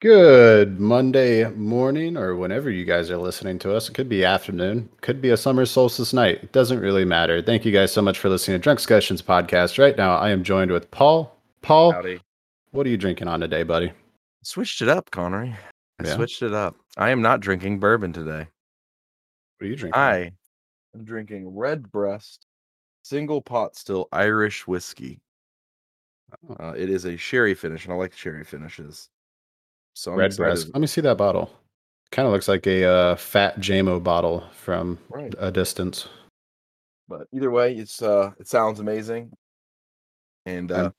Good Monday morning, or whenever you guys are listening to us. It could be afternoon, could be a summer solstice night. It doesn't really matter. Thank you guys so much for listening to Drunk Discussions podcast. Right now, I am joined with Paul. Paul, Howdy. what are you drinking on today, buddy? Switched it up, Connery. I Yeah? switched it up. I am not drinking bourbon today. What are you drinking? I am drinking Redbreast single pot still Irish whiskey. Oh. Uh, it is a sherry finish, and I like sherry finishes. So I'm Red excited. breast. Let me see that bottle. Kind of looks like a uh, fat JMO bottle from Right. a distance. But either way, it's uh, it sounds amazing, and uh,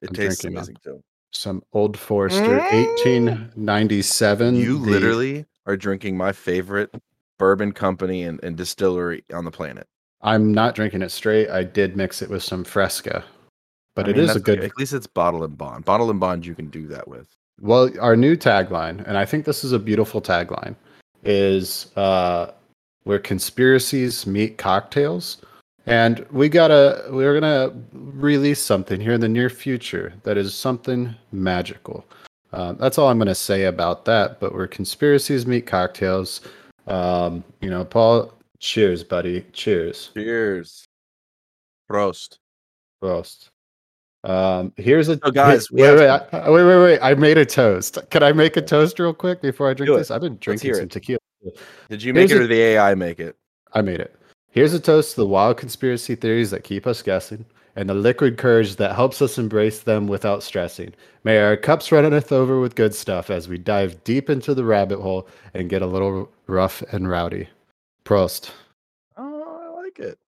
it I'm tastes uh, amazing too. Some Old Forester, 1897. You the- literally are drinking my favorite bourbon company and, and distillery on the planet. I'm not drinking it straight. I did mix it with some Fresca, but I it mean, is a good. At least it's bottled in bond. Bottled in bond, you can do that with. Well, our new tagline, and I think this is a beautiful tagline, is uh, where conspiracies meet cocktails. And we gotta, we're gonna release something here in the near future that is something magical. Um, that's all I'm gonna say about that. But where conspiracies meet cocktails, um, you know, Paul, cheers, buddy, cheers. Cheers. Prost. Roast. Um, here's a So, guys, Wait, have wait, wait, wait, wait! I made a toast. Can I make a toast real quick before I drink this? I've been drinking some it. tequila. Did you make Here's it or the AI make it? I made it. Here's a toast to the wild conspiracy theories that keep us guessing, and the liquid courage that helps us embrace them without stressing. May our cups runneth over with good stuff as we dive deep into the rabbit hole and get a little rough and rowdy. Prost. Oh, I like it.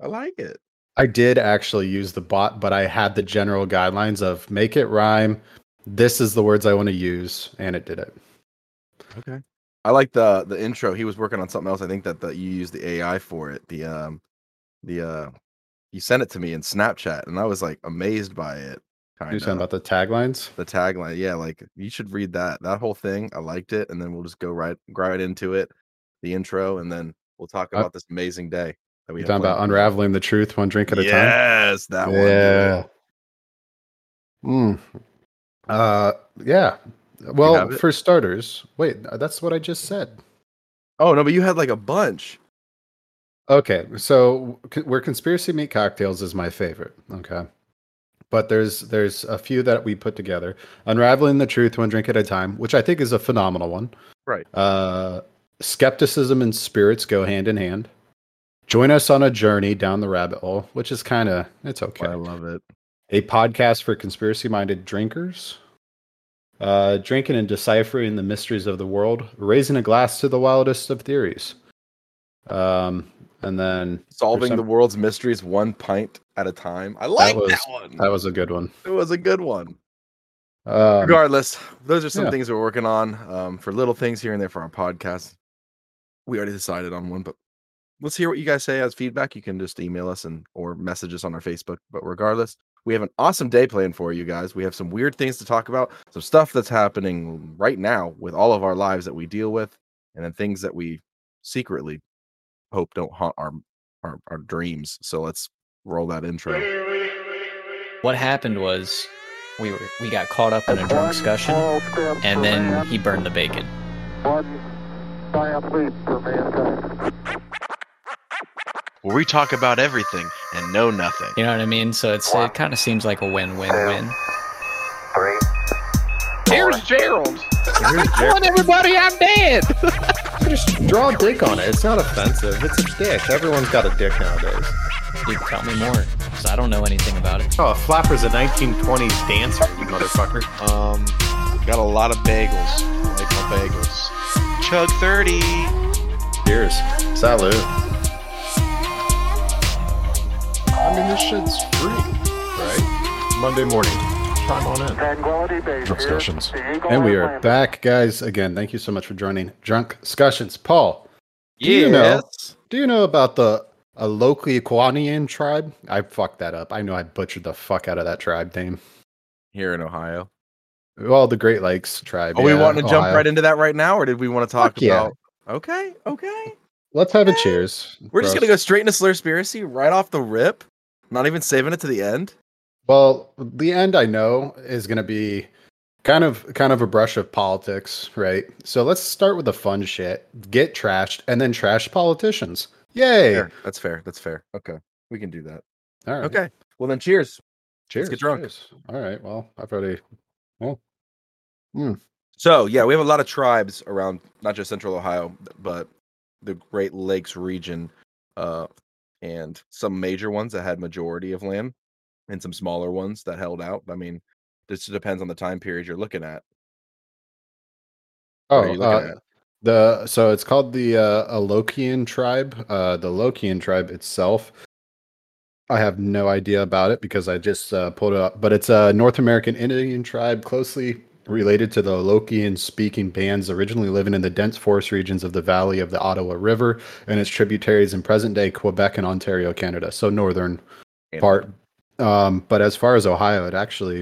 I like it. I did actually use the bot, but I had the general guidelines of make it rhyme. This is the words I want to use, and it did it. Okay. I like the the intro. He was working on something else. I think that the, you used the AI for it. The um the uh you sent it to me in Snapchat and I was like amazed by it. You're talking about the taglines? the tagline. Yeah, like you should read that. That whole thing. I liked it. And then we'll just go right right into it. The intro, and then we'll talk about this amazing day that we talking about unraveling the truth one drink at a time? Yes, that one. yeah. Mm. Uh, yeah. Well, for starters, wait, that's what I just said. Oh no, but you had like a bunch. Okay, so where conspiracy meet cocktails is my favorite. Okay, but there's there's a few that we put together. Unraveling the truth one drink at a time, which I think is a phenomenal one. Right. Uh, skepticism and spirits go hand in hand. Join us on a journey down the rabbit hole, which is kind of it's okay. I love it. a podcast for conspiracy minded drinkers. Uh, drinking and deciphering the mysteries of the world, raising a glass to the wildest of theories. Um, and then Solving some- the world's mysteries one pint at a time. I like that, was- one. that was a good one. it was a good one. Um, Regardless, those are some yeah. things we're working on um, for little things here and there for our podcast. We already decided on one, but let's hear what you guys say as feedback. You can just email us and or message us on our Facebook. But regardless, we have an awesome day planned for you guys. We have some weird things to talk about, some stuff that's happening right now with all of our lives that we deal with, and then things that we secretly hope don't haunt our our, our dreams. So let's roll that intro. What happened was we were we got caught up in a drunk discussion and then he burned the bacon. One giant leap for mankind. Where we talk about everything and know nothing. You know what I mean? So it's it kind of seems like a win-win-win. Three. Here's Gerald. telling everybody I'm dead. Just draw a dick on it. It's not offensive. It's a dick. Everyone's got a dick nowadays. Dude, tell me more, because I don't know anything about it. Oh, a flapper's a 1920s dancer, you motherfucker. Um, got a lot of bagels. I like my bagels. Chug 30. Cheers. Salute. Mean, this shit's free, right? Monday morning. Chime on in. Tranquility Base here. Discussions. And we are back, guys. Again, thank you so much for joining Drunk Discussions. Paul, Do you know- Yes. do you know about the Aloquiquanian tribe? I fucked that up. I know I butchered the fuck out of that tribe name. Here in Ohio. Well, the Great Lakes tribe. Are we yeah, wanting to jump right into that right now, or did we want to talk Fuck yeah. about? Okay, okay. Let's have a eh, cheers. We're just bros. gonna go straight into Slurspiracy right off the rip. Not even saving it to the end. Well, the end I know is going to be kind of kind of a brush of politics, right? So let's start with the fun shit. Get trashed and then trash politicians. Yay! Fair. That's fair. That's fair. Okay. We can do that. All right. Okay. Well then cheers. Cheers. get drunk. cheers. All right. Well, I've already. Well. So yeah, we have a lot of tribes around not just central Ohio, but the Great Lakes region, uh, and some major ones that had majority of land, and some smaller ones that held out. I mean, this depends on the time period you're looking at. Oh, looking uh, at? the so it's called the uh, Alokian tribe. Uh, the Lokian tribe itself. I have no idea about it because I just uh, pulled it up, but it's a North American Indian tribe closely related to the Lokian speaking bands originally living in the dense forest regions of the valley of the Ottawa River and its tributaries in present day Quebec and Ontario, Canada. So northern part. Um, but as far as Ohio, it actually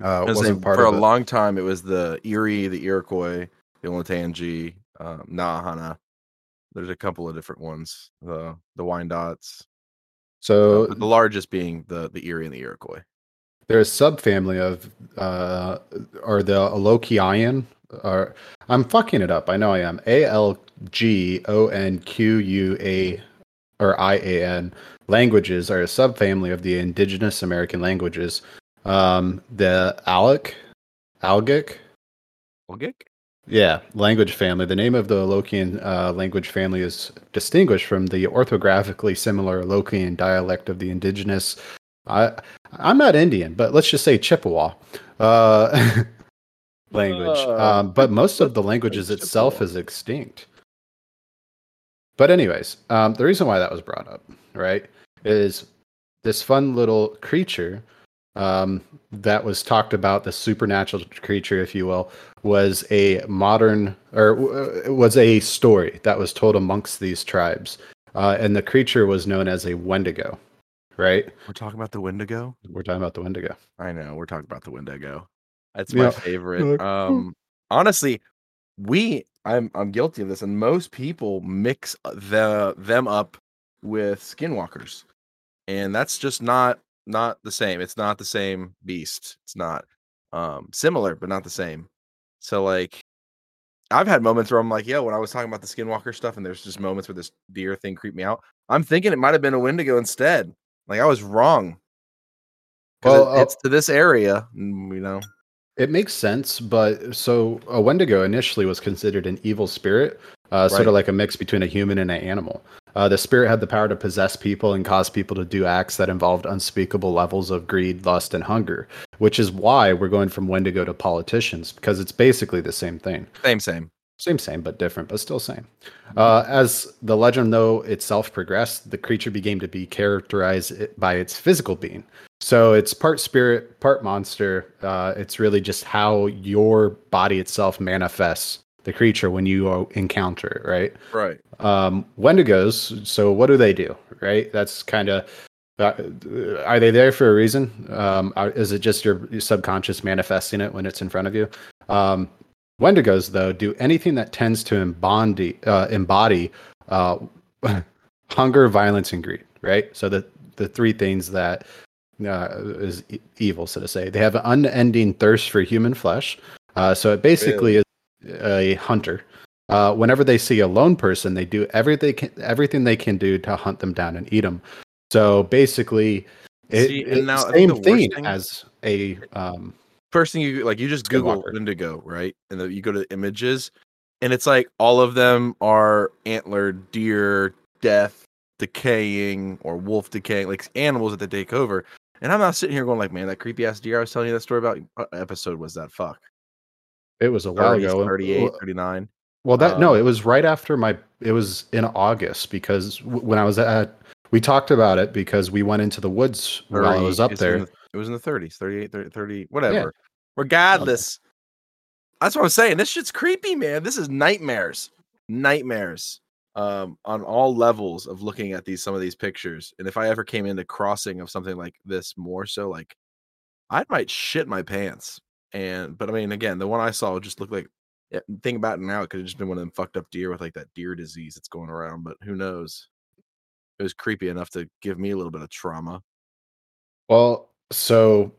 uh, was wasn't part for of a it. long time, it was the Erie, the Iroquois, the Olentangy, um, Nahana. There's a couple of different ones. The the Wyandots, uh, So but the largest being the the Erie and the Iroquois. There's a subfamily of uh or the Alokian or I'm fucking it up. I know I am. A L G O N Q U A or I A N languages are a subfamily of the indigenous American languages. Um the Alec Algic Algic, yeah, language family. The name of the Lokian uh, language family is distinguished from the orthographically similar Lokian dialect of the indigenous. I I'm not Indian, but let's just say Chippewa uh, language. Uh, um, but most of the languages itself is extinct. But anyways, um, the reason why that was brought up, right, is this fun little creature um, that was talked about, the supernatural creature, if you will, was a modern or uh, was a story that was told amongst these tribes, uh, and the creature was known as a Wendigo. Right? We're talking about the Wendigo. We're talking about the Wendigo. I know we're talking about the Wendigo. That's Yeah. my favorite. Um, honestly, we I'm I'm guilty of this, and most people mix uh, the them up with skinwalkers, and that's just not not the same. It's not the same beast. It's not um similar, but not the same. So like. I've had moments where I'm like, yo, when I was talking about the skinwalker stuff, and there's just moments where this deer thing creeped me out. I'm thinking it might have been a Wendigo instead. Like I was wrong. Well, it- uh, it's to this area, mm, you know. It makes sense, but so a Wendigo initially was considered an evil spirit, uh, sort of like a mix between a human and an animal. Uh, the spirit had the power to possess people and cause people to do acts that involved unspeakable levels of greed, lust, and hunger, which is why we're going from Wendigo to politicians, because it's basically the same thing. Same, same. Same, same, but different, but still same. Uh, as the legend, though, itself progressed, the creature began to be characterized by its physical being. So it's part spirit, part monster. Uh, it's really just how your body itself manifests the creature when you uh, encounter it, right? Right. um, Wendigos. So what do they do? Right. That's kind of. Uh, are they there for a reason? Um, are, is it just your, your subconscious manifesting it when it's in front of you? Um, Wendigos, though, do anything that tends to embody, uh, embody uh, hunger, violence, and greed. Right. So the the three things that uh, is e- evil, so to say. They have an unending thirst for human flesh. Uh, so it basically is a hunter. Uh, whenever they see a lone person, they do everything can, everything they can do to hunt them down and eat them. So basically, it, See, it's now same thing thing- as a um, First thing you like, you just Google. Wendigo, right? And then you go to images, and it's like all of them are antlered deer, death, decaying, or wolf decaying, like animals that they take over. And I'm not sitting here going like, man, that creepy ass deer I was telling you that story about. What episode was that? Fuck. it was a while 30s, ago. 38, Well, 39. Well, that no, Um, it was right after my. It was in August because w- when I was at, we talked about it because we went into the woods while I was up there. the- it was in the 30s, 38, 30, 30 whatever. Regardless, that's what I'm saying. This shit's creepy, man. This is nightmares, nightmares um, on all levels of looking at these some of these pictures. And if I ever came into crossing of something like this, more so, like I might shit my pants. And but I mean, again, the one I saw just looked like. Yeah, think about it now, it could have just been one of them fucked up deer with like that deer disease that's going around. But who knows? It was creepy enough to give me a little bit of trauma. Well, so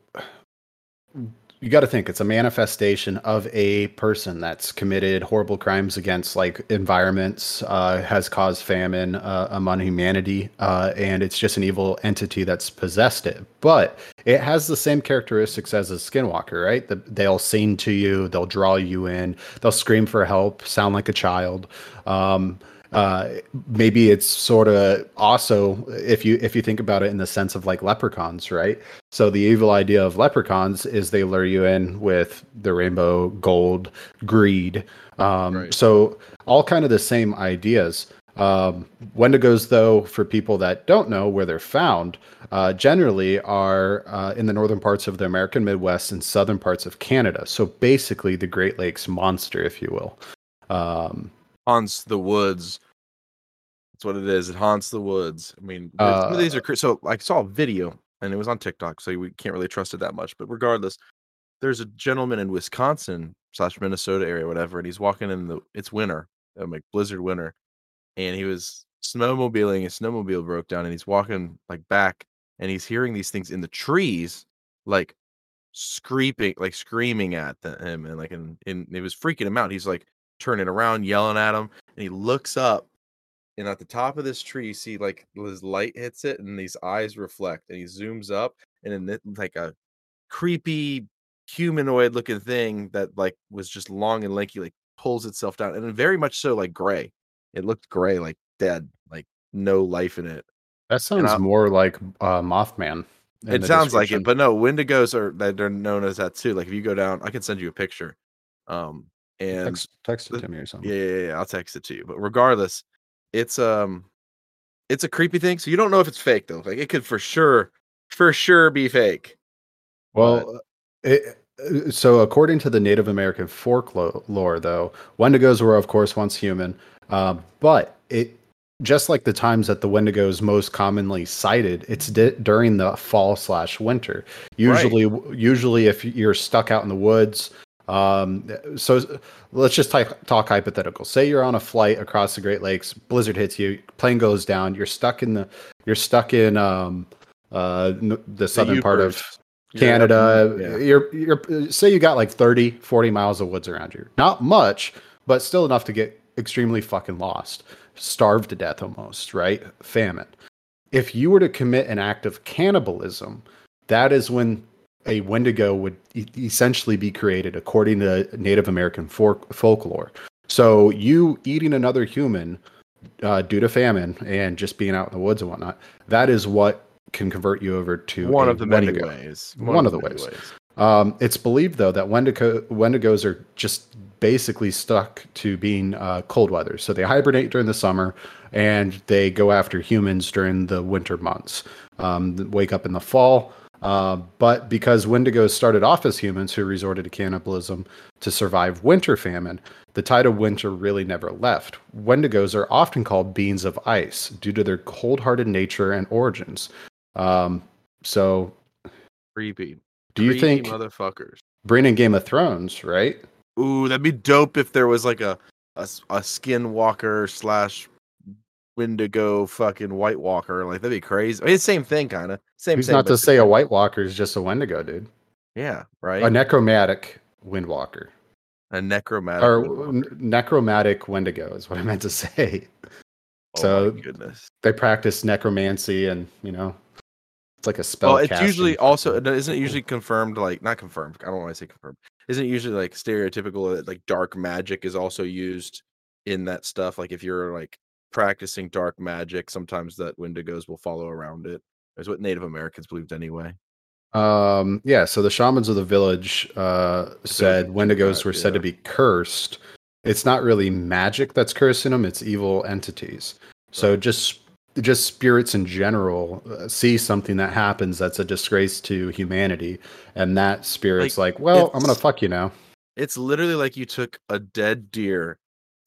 you got to think it's a manifestation of a person that's committed horrible crimes against like environments, uh, has caused famine uh, among humanity, uh, and it's just an evil entity that's possessed it. But it has the same characteristics as a skinwalker, right? The, they'll sing to you, they'll draw you in, they'll scream for help, sound like a child. Um, uh, maybe it's sort of also if you if you think about it in the sense of like leprechauns, right? So the evil idea of leprechauns is they lure you in with the rainbow gold greed. Um, Right. So all kind of the same ideas. Um, Wendigos, though, for people that don't know where they're found, uh, generally are uh, in the northern parts of the American Midwest and southern parts of Canada. So basically, the Great Lakes monster, if you will. Um, haunts the woods. That's what it is. It haunts the woods. I mean, there's- some of these are cr- so. I saw a video and it was on TikTok, so we can't really trust it that much. But regardless, there's a gentleman in Wisconsin slash Minnesota area, whatever, and he's walking in the. It's winter, um, like blizzard winter, and he was snowmobiling. His snowmobile broke down, and he's walking like back, and he's hearing these things in the trees, like screaming, like screaming at the, him, and like, and, and it was freaking him out. He's like turning around, yelling at him, and he looks up, and at the top of this tree, you see like his light hits it, and these eyes reflect, and he zooms up, and then like a creepy humanoid looking thing that like was just long and lanky, like pulls itself down, and very much so like gray. It looked gray, like dead, like no life in it. that sounds more like uh, Mothman. It sounds like it, but no, Wendigos are they're known as that too. Like if you go down, I can send you a picture. Um, and text, text it to me or something. Yeah, yeah, yeah. I'll text it to you. But regardless, it's um it's a creepy thing. So you don't know if it's fake though. Like it could for sure, for sure be fake. Well, it, uh, so according to the Native American folklore, though, Wendigos were, of course, once human, uh, but it just like the times that the Wendigos most commonly cited, it's di- during the fall slash winter. Usually, usually if you're stuck out in the woods. Um, so let's just type, talk hypothetical. Say you're on a flight across the Great Lakes, blizzard hits you, plane goes down, you're stuck in the, you're stuck in um, uh, the southern part of Ubers. You're up in- Canada. yeah. You're you're say you got like 30, 40 miles of woods around you. Not much, but still enough to get extremely fucking lost, starved to death almost, right? Famine. If you were to commit an act of cannibalism, that is when a Wendigo would e- essentially be created according to Native American for- folklore. So you eating another human uh, due to famine and just being out in the woods and whatnot, that is what can convert you over to one of the many ways. One of the ways. Um, it's believed though that Wendigo, Wendigos are just basically stuck to being uh, cold weather. So they hibernate during the summer and they go after humans during the winter months. Um, wake up in the fall. Uh, but because Wendigos started off as humans who resorted to cannibalism to survive winter famine, the tide of winter really never left. Wendigos are often called beings of ice due to their cold hearted nature and origins. Um, so, Creepy. do you Creepy think motherfuckers? bringing Game of Thrones, right? Ooh, that'd be dope if there was like a a skinwalker slash Wendigo fucking White Walker. Like that'd be crazy. I mean, same thing, kind of. Same. Who's thing, not to say a White Walker is just a Wendigo, dude? Yeah, right. A necromantic Windwalker. a necromantic. Or Windwalker. necromantic Wendigo is what I meant to say. Oh so- my goodness. They practice necromancy and, you know, it's like a spell. Well, it's usually also isn't it usually confirmed like not confirmed. I don't want to say confirmed. Isn't it usually like stereotypical that like dark magic is also used in that stuff? Like if you're like practicing dark magic, sometimes that Wendigos will follow around it. Is what Native Americans believed anyway. Um, yeah, so the shamans of the village uh, said Wendigos that, were said to be cursed. It's not really magic that's cursing them; it's evil entities. So just just spirits in general uh, see something that happens that's a disgrace to humanity, and that spirit's like, "Well, I'm gonna fuck you now." It's literally like you took a dead deer,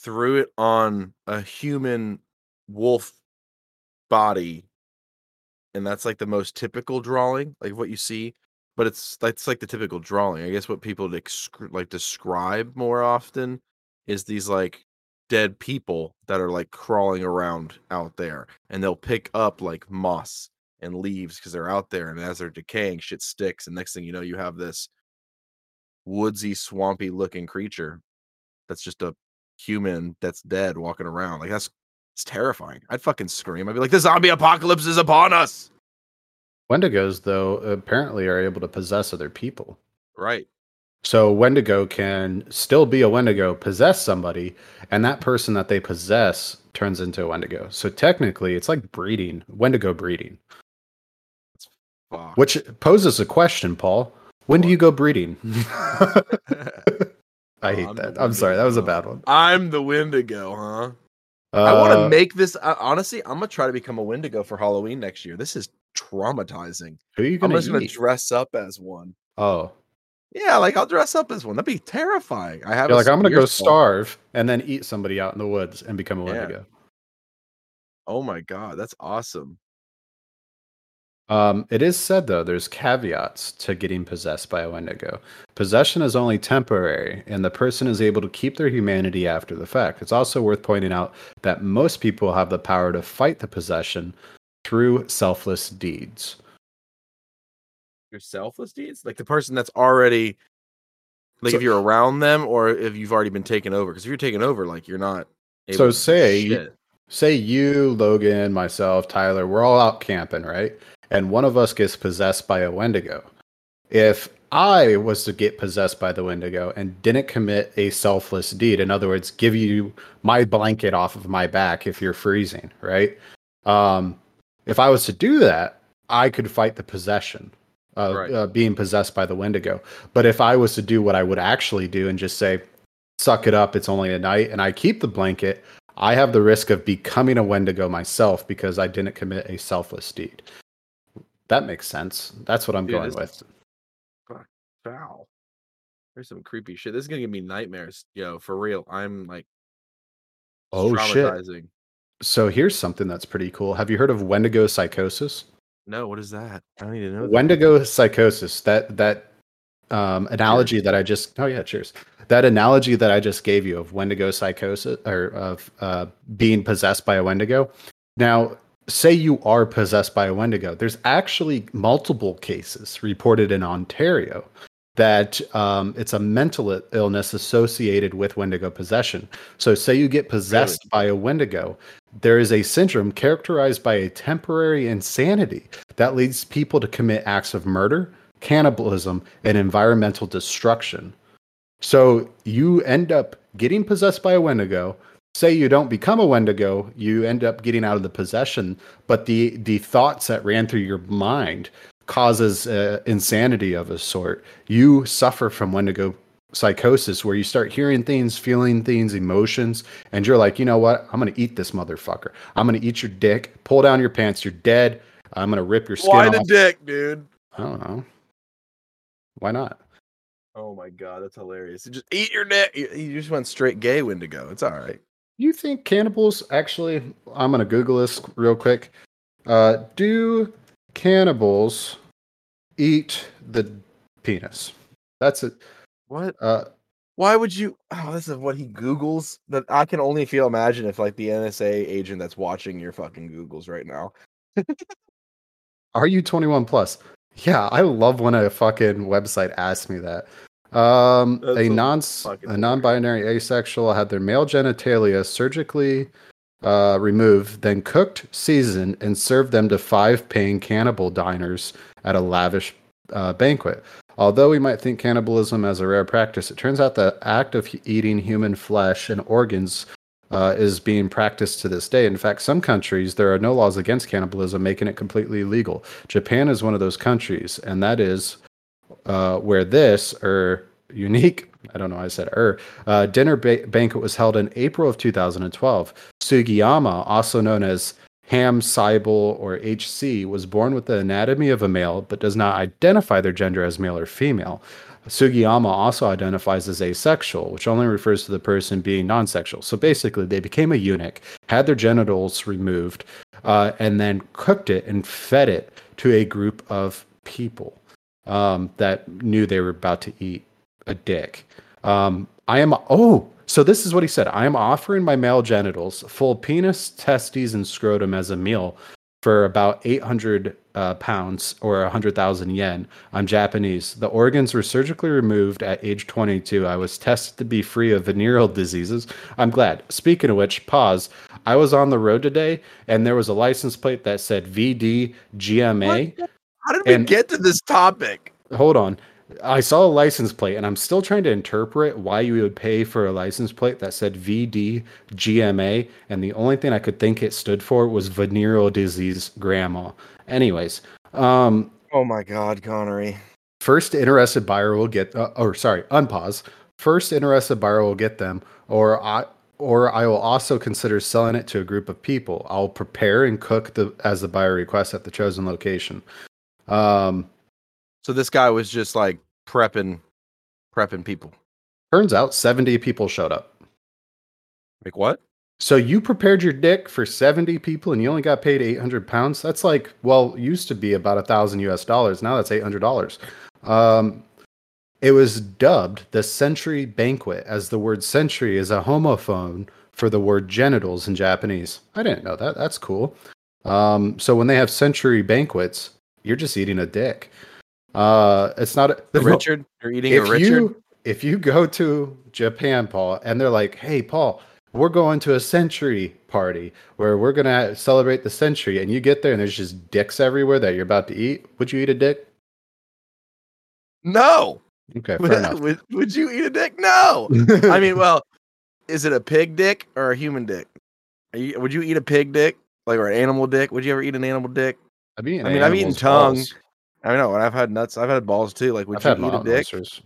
threw it on a human wolf body, and that's like the most typical drawing, like what you see. But it's that's like the typical drawing. I guess what people like describe more often is these like dead people that are like crawling around out there, and they'll pick up like moss and leaves because they're out there, and as they're decaying, shit sticks, and next thing you know, you have this woodsy, swampy looking creature that's just a human that's dead walking around. Like that's it's terrifying. I'd fucking scream. I'd be like, the zombie apocalypse is upon us. Wendigos, though, apparently are able to possess other people. Right. So Wendigo can still be a Wendigo, possess somebody, and that person that they possess turns into a Wendigo. So technically, it's like breeding, Wendigo breeding, Fuck. which poses a question, Paul. When do you go breeding? I hate I'm that. I'm sorry. That was a bad one. I'm the Wendigo, huh? I want Uh, to make this. Uh, honestly, I'm gonna try to become a Wendigo for Halloween next year. This is traumatizing. Who are you gonna? I'm just gonna dress up as one. oh, Yeah, like I'll dress up as one. That'd be terrifying. I have. a like I'm gonna go starve and then eat somebody out in the woods and become a Yeah. Wendigo. Oh my god, that's awesome. Um, it is said though, there's caveats to getting possessed by a Wendigo. Possession is only temporary, and the person is able to keep their humanity after the fact. It's also worth pointing out that most people have the power to fight the possession through selfless deeds. Your selfless deeds, like the person that's already, like So- if you're around them or if you've already been taken over. Because if you're taken over, like you're not. Able So say. Say you, Logan, myself, Tyler, we're all out camping, right? And one of us gets possessed by a Wendigo. If I was to get possessed by the Wendigo and didn't commit a selfless deed, in other words, give you my blanket off of my back if you're freezing, right? Um, if I was to do that, I could fight the possession of Right. uh, being possessed by the Wendigo. But if I was to do what I would actually do and just say, suck it up, it's only a night, and I keep the blanket, I have the risk of becoming a Wendigo myself because I didn't commit a selfless deed. That makes sense. That's what I'm Dude, going with. Foul. There's some creepy shit. This is gonna give me nightmares, yo. For real. I'm like, Oh, shit. So here's something that's pretty cool. Have you heard of Wendigo psychosis? No, what is that? I don't need to know. that. Wendigo psychosis. That that um, analogy that I just oh yeah, cheers. That analogy that I just gave you of Wendigo psychosis or of uh, being possessed by a Wendigo. Now, say you are possessed by a Wendigo. There's actually multiple cases reported in Ontario that um, it's a mental illness associated with Wendigo possession. So, say you get possessed by a Wendigo, there is a syndrome characterized by a temporary insanity that leads people to commit acts of murder, cannibalism, and environmental destruction. So you end up getting possessed by a Wendigo. Say you don't become a Wendigo, you end up getting out of the possession, but the the thoughts that ran through your mind causes uh, insanity of a sort. You suffer from Wendigo psychosis where you start hearing things, feeling things, emotions, and you're like, you know what? I'm gonna eat this motherfucker. I'm gonna eat your dick, pull down your pants, you're dead. I'm gonna rip your skin Why off. the dick, dude? I don't know. Why not? Oh my god, that's hilarious. You just eat your dick. You just went straight gay Wendigo. It's all right. You think cannibals actually? I'm gonna Google this real quick. Uh, do cannibals eat the penis? That's it. What? Uh, Why would you? Oh, this is what he Googles. That I can only feel imagine if like the NSA agent that's watching your fucking Googles right now. are you 21 plus? Yeah, I love when a fucking website asks me that. Um, a non a non-binary asexual had their male genitalia surgically uh, removed, then cooked, seasoned, and served them to five paying cannibal diners at a lavish uh, banquet. Although we might think cannibalism as a rare practice, it turns out the act of eating human flesh and organs uh, is being practiced to this day. In fact, some countries there are no laws against cannibalism, making it completely illegal. Japan is one of those countries, and that is uh, where this or unique I don't know. I said er. Uh, dinner ba- banquet was held in April of 2012. Sugiyama, also known as Ham Seibel or HC, was born with the anatomy of a male, but does not identify their gender as male or female. Sugiyama also identifies as asexual, which only refers to the person being non sexual. So basically, they became a eunuch, had their genitals removed, uh, and then cooked it and fed it to a group of people um, that knew they were about to eat a dick. Um, I am, oh, so this is what he said I am offering my male genitals, full penis, testes, and scrotum as a meal for about 800 uh, pounds or 100,000 yen. I'm Japanese. The organs were surgically removed at age 22. I was tested to be free of venereal diseases. I'm glad. Speaking of which, pause. I was on the road today and there was a license plate that said VD GMA. How did we And- get to this topic? Hold on. I saw a license plate and I'm still trying to interpret why you would pay for a license plate that said VD GMA. And the only thing I could think it stood for was venereal disease grandma. Anyways, um, Oh my God, Connery. first interested buyer will get, uh, or sorry, unpause. First interested buyer will get them, or I, or I will also consider selling it to a group of people. I'll prepare and cook the as the buyer requests at the chosen location. Um, So this guy was just like prepping, prepping people. turns out 70 people showed up. Like what? So you prepared your dick for 70 people and you only got paid 800 pounds. That's like, well, used to be about a thousand US dollars. Now that's $800. Um, it was dubbed the Century Banquet as the word century is a homophone for the word genitals in Japanese. I didn't know that. That's cool. Um, so when they have century banquets, you're just eating a dick. Uh, it's not a, Richard? You're eating a Richard? you if you go to Japan, Paul, and they're like, "Hey, Paul, we're going to a century party where we're gonna celebrate the century," and you get there and there's just dicks everywhere that you're about to eat, would you eat a dick? No. Okay, Would, would, would you eat a dick? No. I mean, well, is it a pig dick or a human dick? Are you, would you eat a pig dick? Like, or an animal dick? Would you ever eat an animal dick? I've eaten I mean, I've eaten tongue. balls. I know, and I've had nuts. I've had balls too. Like, would I've you eat a dick? oysters.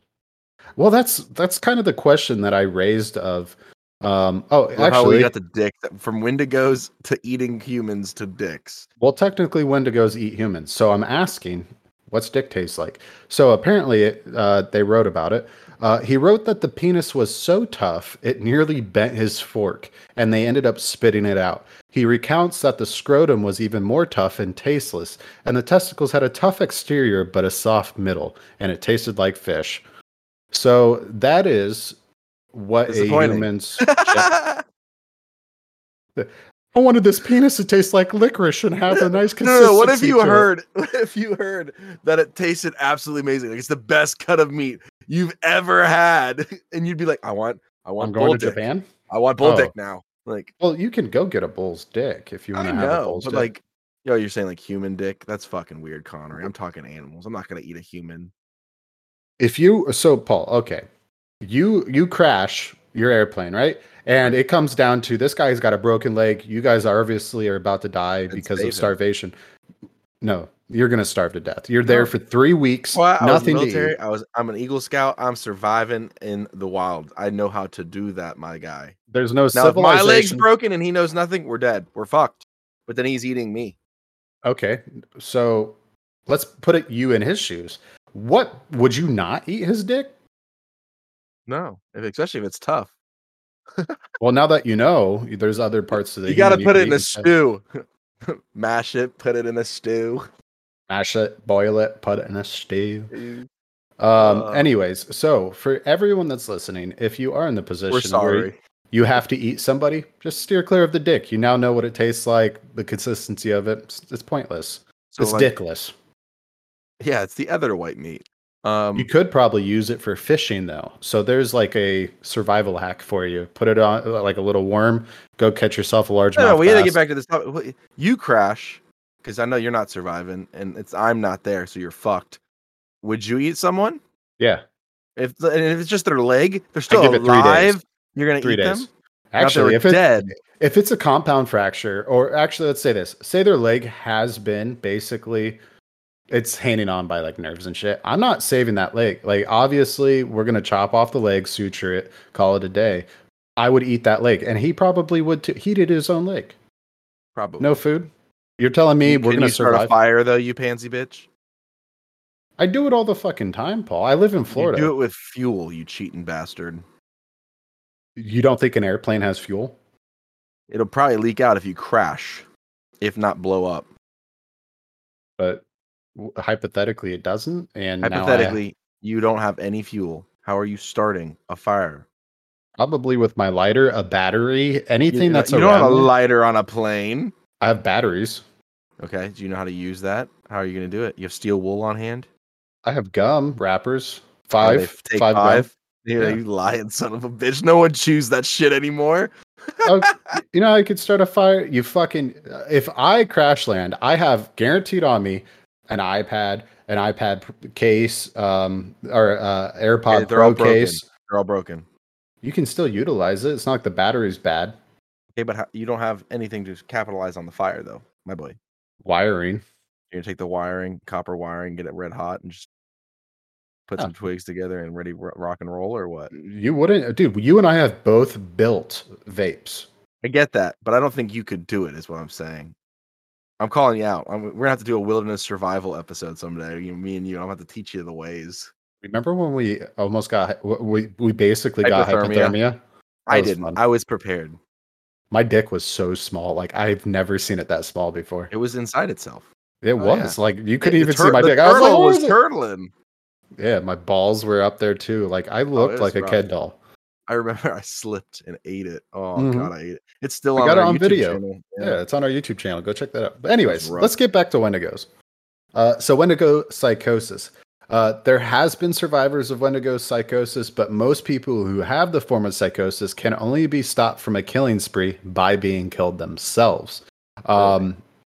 Well, that's that's kind of the question that I raised of. Um, oh, Or how we got the dick from Wendigos to eating humans to dicks. Well, technically, Wendigos eat humans. So I'm asking, what's dick taste like? So apparently, it, uh, they wrote about it. Uh, he wrote that the penis was so tough it nearly bent his fork, and they ended up spitting it out. He recounts that the scrotum was even more tough and tasteless, and the testicles had a tough exterior but a soft middle, and it tasted like fish. So that is what a human's. I wanted this penis to taste like licorice and have a nice consistency. no, no. What if you it. heard? What if you heard that it tasted absolutely amazing? Like it's the best cut of meat you've ever had, and you'd be like, "I want, I want I'm bull going to dick. Japan? I want bull Oh. dick now." Like Well, you can go get a bull's dick if you want to have a know, bull's but dick. like, yo, you're saying like human dick? That's fucking weird, Connery. I'm talking animals. I'm not gonna eat a human. if you so Paul, okay. You you crash your airplane, right? And it comes down to this guy's got a broken leg. You guys obviously are about to die And because of starvation. No, you're gonna starve to death. You're there oh. for three weeks, Well, I was in nothing the to military. eat. I was. I'm an Eagle Scout. I'm surviving in the wild. I know how to do that, my guy. There's no Now, if my leg's broken and he knows nothing, we're dead. We're fucked. But then he's eating me. Okay, so let's put it you in his shoes. What would you not eat his dick? No, if, especially if it's tough. Well, now that you know, there's other parts of the you got to put it in a stew. Mash it. Put it in a stew. mash it, boil it, put it in a stew. Ew. Um, Uh, anyways, so for everyone that's listening, if you are in the position We're where you have to eat somebody, just steer clear of the dick. You now know what it tastes like, the consistency of it. It's, it's pointless. So it's like, dickless. Yeah, it's the other white meat. Um, You could probably use it for fishing though. So there's like a survival hack for you. Put it on uh, like a little worm. Go catch yourself a large no, no, we got to get back to this. topic. You crash because I know you're not surviving, and it's I'm not there, so you're fucked. Would you eat someone Yeah, if the- and if it's just their leg? They're still give it three days. alive. You're gonna three eat days. them. Actually, if it's it's dead, if it's a compound fracture, or actually, let's say this: say their leg has been basically it's hanging on by like nerves and shit. I'm not saving that leg. Like, obviously, we're gonna chop off the leg, suture it, call it a day. I would eat that leg, and he probably would too. He did his own leg. probably. No food. You're telling me Can we're gonna you start survive? a fire though, you pansy bitch? I do it all the fucking time, Paul. I live in Florida. You do it with fuel, you cheating bastard. you don't think an airplane has fuel? It'll probably leak out if you crash, if not blow up. But hypothetically, it doesn't. And Hypothetically, you don't have any fuel. How are you starting a fire? probably with my lighter, a battery, anything you, that's you don't have a lighter on a plane. I have batteries. Okay. Do you know how to use that? How are you going to do it? You have steel wool on hand? I have gum wrappers. Five. take five. five. Yeah, Yeah. you lying son of a bitch. No one chews that shit anymore. Oh, you know, I could start a fire. You fucking. Uh, if I crash land, I have guaranteed on me an iPad, an iPad case, um, or uh, AirPod all Pro case. They're all broken. You can still utilize it. It's not like the battery's bad. Okay, but you don't have anything to capitalize on the fire, though, my boy. Wiring. You're gonna take the wiring, copper wiring, get it red hot, and just put Oh. some twigs together and ready rock and roll, or what? You wouldn't, dude. You and I have both built vapes. I get that, but I don't think you could do it. Is what I'm saying. I'm calling you out. I'm, we're gonna have to do a wilderness survival episode someday. You, me and you. I'm gonna have to teach you the ways. Remember when we almost got we we basically got Hypothermia. hypothermia? I didn't. fun. I was prepared. My dick was so small. Like I've never seen it that small before. It was inside itself. It Oh, was like you couldn't The even tur- see my dick. I was like, was it?" turtling. Yeah, my balls were up there too. Like I oh, looked was like a kid doll. I remember I slipped and ate it. Oh Mhm. god, I ate it. It's still I on got it on YouTube video. channel. Yeah. it's on our YouTube channel. Go check that out. But anyways, let's get back to Wendigos. Uh, so Wendigo psychosis. Uh, there has been survivors of Wendigo psychosis, but most people who have the form of psychosis can only be stopped from a killing spree by being killed themselves. Um,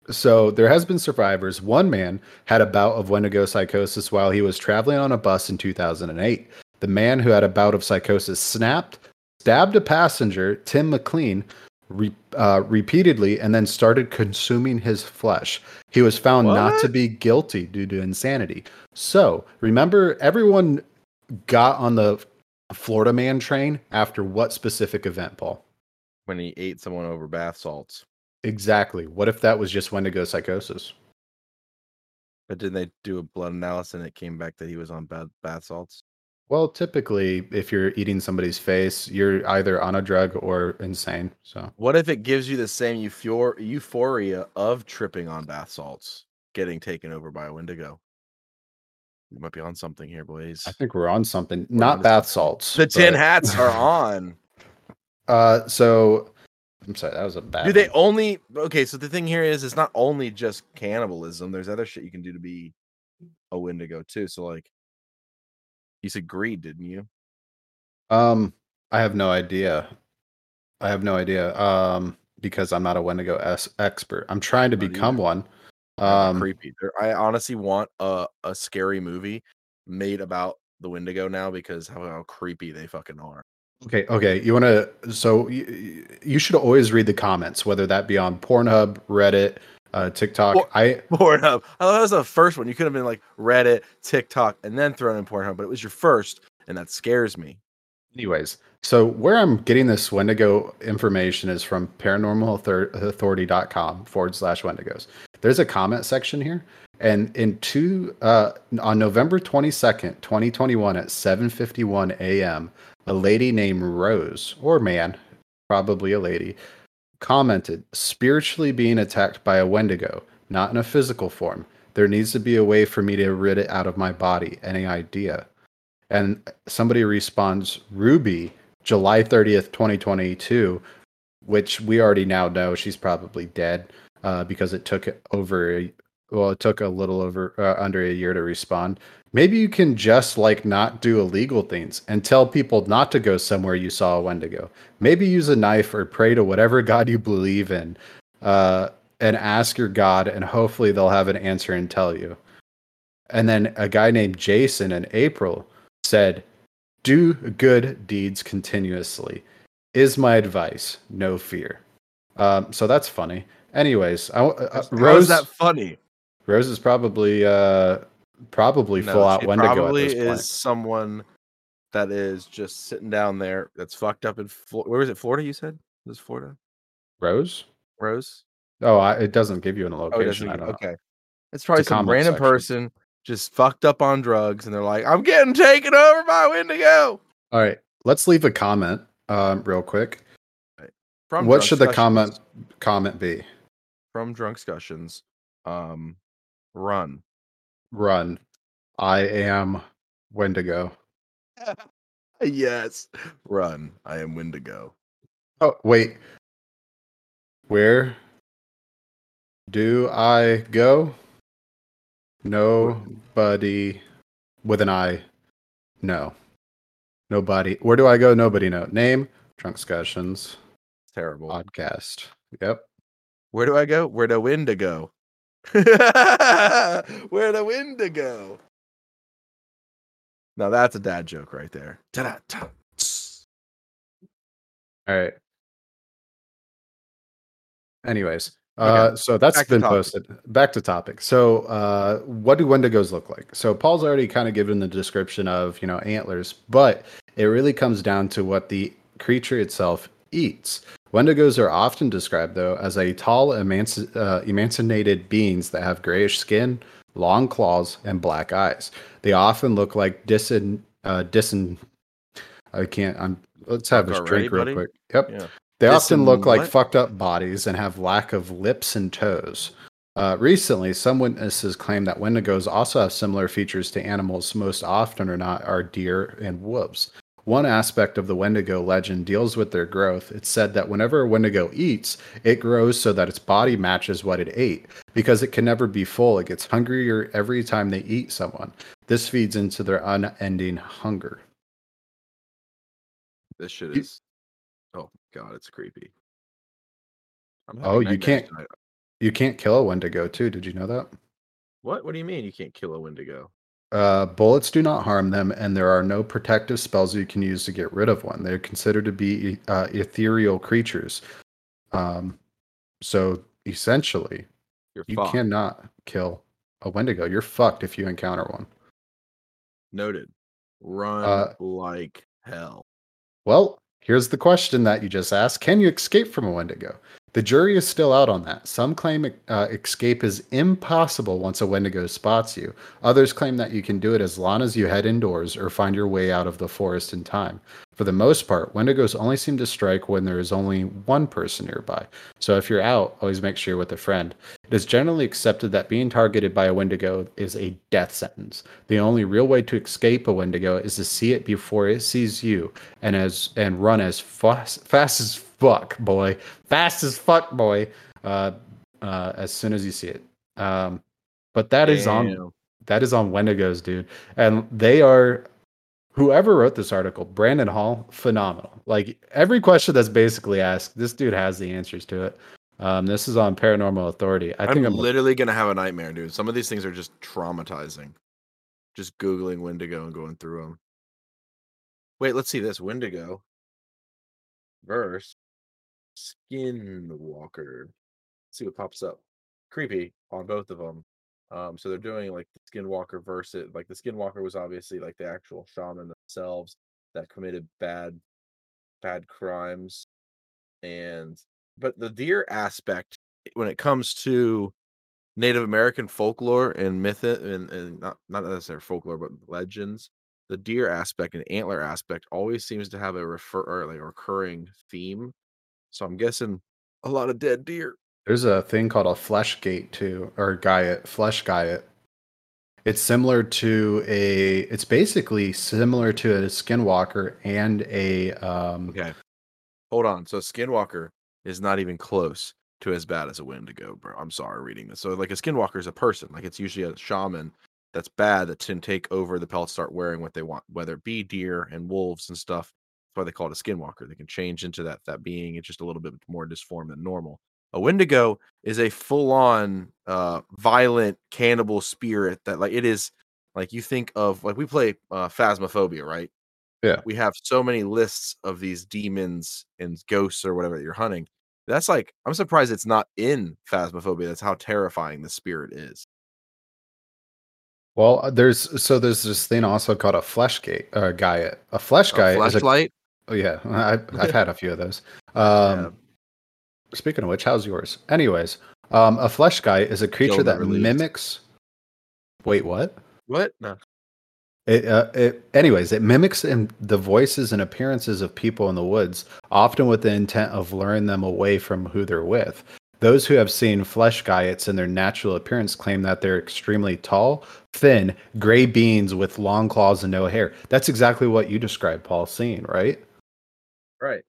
so there has been survivors. One man had a bout of Wendigo psychosis while he was traveling on a bus in 2008. The man who had a bout of psychosis snapped, stabbed a passenger, Tim McLean, re- uh, repeatedly, and then started consuming his flesh. He was found not to be guilty due to insanity. So remember, everyone got on the Florida Man train after what specific event, Paul? When he ate someone over bath salts. Exactly. What if that was just Wendigo psychosis? But did they do a blood analysis and it came back that he was on bad bath salts? Well, typically, if you're eating somebody's face, you're either on a drug or insane. So, What if it gives you the same euphor- euphoria of tripping on bath salts, getting taken over by a Wendigo? We might be on something here, boys. I think we're on something. We're Not onto bath salts. The tin hats are on. Uh, so I'm sorry, that was a bad. Do they one. only okay? So the thing here is, it's not only just cannibalism. There's other shit you can do to be a Wendigo too. So like, you said greed, didn't you? Um, I have no idea. I have no idea. Um, because I'm not a Wendigo es- expert. I'm trying to Not become either. one. Um, creepy. I honestly want a a scary movie made about the Wendigo now because how, how creepy they fucking are. Okay, okay. You want to? So you, you should always read the comments, whether that be on Pornhub, Reddit, uh, TikTok. Well- I Pornhub. Oh, that was the first one. You could have been like Reddit, TikTok, and then thrown in Pornhub, but it was your first, and that scares me. Anyways, so where I'm getting this Wendigo information is from paranormalauthority.com forward slash Wendigos. There's a comment section here. And in two, uh, on November 22nd, 2021 at 7.51 a.m., a lady named Rose, or man, probably a lady, commented, spiritually being attacked by a Wendigo, not in a physical form. There needs to be a way for me to rid it out of my body. Any idea? and somebody responds ruby july 30th 2022 which we already now know she's probably dead uh, because it took over well it took a little over uh, under a year to respond maybe you can just like not do illegal things and tell people not to go somewhere you saw a wendigo maybe use a knife or pray to whatever god you believe in uh, and ask your god and hopefully they'll have an answer and tell you and then a guy named jason in april said, Do good deeds continuously, is my advice. No fear. Um, so that's funny. Anyways, I, uh, Rose, that funny? Rose is probably uh, probably full out Wendigo probably is someone that is just sitting down there that's fucked up in Flo- where is it? Florida? You said this is Florida, Rose? Rose. Oh, I, it doesn't give you an Oh, it location. give- know. okay. It's probably a some random section. person just fucked up on drugs, and they're like, "I'm getting taken over by Wendigo." All right, let's leave a comment um, real quick. From what should the comment comment be? from drunk discussions? Um, run. Run. I am Wendigo. Yes, run. I am Wendigo. Oh wait, where Do I go? Nobody with an I. No. Nobody. Where do I go? Nobody know. Name Trunk Discussions terrible. podcast. Yep. Where do I go? Where the wind to go? Where the wind go? Now that's a dad joke right there. Ta-da-ta. All right. Anyways, uh, so that's back been posted. Back to topic. So, uh, what do Wendigos look like? So, Paul's already kind of given the description of you know antlers, but it really comes down to what the creature itself eats. Wendigos are often described though as a tall, emanci- uh, emancipated beings that have grayish skin, long claws, and black eyes. They often look like disin, uh, disin. I can't. I'm. Let's have a Fuck drink real buddy? quick. Yep. Yeah. They Disin often look like what? fucked up bodies and have lack of lips and toes. Uh, recently, some witnesses claim that Wendigos also have similar features to animals most often or not are deer and wolves. One aspect of the Wendigo legend deals with their growth. It's said that whenever a Wendigo eats, it grows so that its body matches what it ate. Because it can never be full, it gets hungrier every time they eat someone. This feeds into their unending hunger. This shit is. Oh god, it's creepy. Oh, you can't- tonight. You can't kill a Wendigo, too. Did you know that? What? What do you mean you can't kill a Wendigo? Uh, bullets do not harm them, and there are no protective spells you can use to get rid of one. They're considered to be uh, ethereal creatures. Um, so essentially, You're you fucked. cannot kill a Wendigo. You're fucked if you encounter one. Noted. Run Uh, like hell. Well, here's the question that you just asked Can you escape from a Wendigo? The jury is still out on that. Some claim uh, escape is impossible once a Wendigo spots you. Others claim that you can do it as long as you head indoors or find your way out of the forest in time. For the most part, Wendigos only seem to strike when there is only one person nearby. So if you're out, always make sure you're with a friend. It is generally accepted that being targeted by a Wendigo is a death sentence. The only real way to escape a Wendigo is to see it before it sees you, and as and run as fast, fast as fuck, boy, fast as fuck, boy. Uh, uh, as soon as you see it. Um, but that is on that is on Wendigos, dude, and they are. Whoever wrote this article, Brandon Hall, phenomenal. Like every question that's basically asked, this dude has the answers to it. Um, this is on Paranormal Authority. I I'm, think I'm literally gonna have a nightmare, dude. Some of these things are just traumatizing. Just googling Wendigo and going through them. Wait, let's see this Wendigo verse Skinwalker. Let's see what pops up. Creepy on both of them. Um, so they're doing like the Skinwalker versus like the Skinwalker was obviously like the actual shaman themselves that committed bad bad crimes and but the deer aspect when it comes to Native American folklore and myth and, and not not necessarily folklore but legends, the deer aspect and antler aspect always seems to have a refer or like a recurring theme. So I'm guessing a lot of dead deer. There's a thing called a flesh gate too, or guyet, flesh guyet. It's similar to a. It's basically similar to a skinwalker and a. Um, Okay. Hold on. So Skinwalker is not even close to as bad as a Wendigo, bro. I'm sorry reading this. So like a Skinwalker is a person. Like it's usually a shaman that's bad that can take over the pelt, start wearing what they want, whether it be deer and wolves and stuff. That's why they call it a Skinwalker. They can change into that that being. It's just a little bit more disformed than normal. A Wendigo is a full-on uh violent cannibal spirit that like it is like you think of like we play uh Phasmophobia, right? Yeah. We have so many lists of these demons and ghosts or whatever that you're hunting. That's like I'm surprised it's not in Phasmophobia. That's how terrifying the spirit is. well, uh, there's so there's this thing also called a flesh gate or guy. A flesh is a. flashlight. Oh yeah, I've, I've had a few of those. Um, Speaking of which, how's yours? Anyways, um, a flesh guy is a creature that never leaves. mimics. Wait, what? What? No. It, uh, it, anyways, it mimics in the voices and appearances of people in the woods, often with the intent of luring them away from who they're with. Those who have seen flesh guyets in their natural appearance claim that they're extremely tall, thin, gray beings with long claws and no hair. That's exactly what you described, Paul, seeing, right? Right.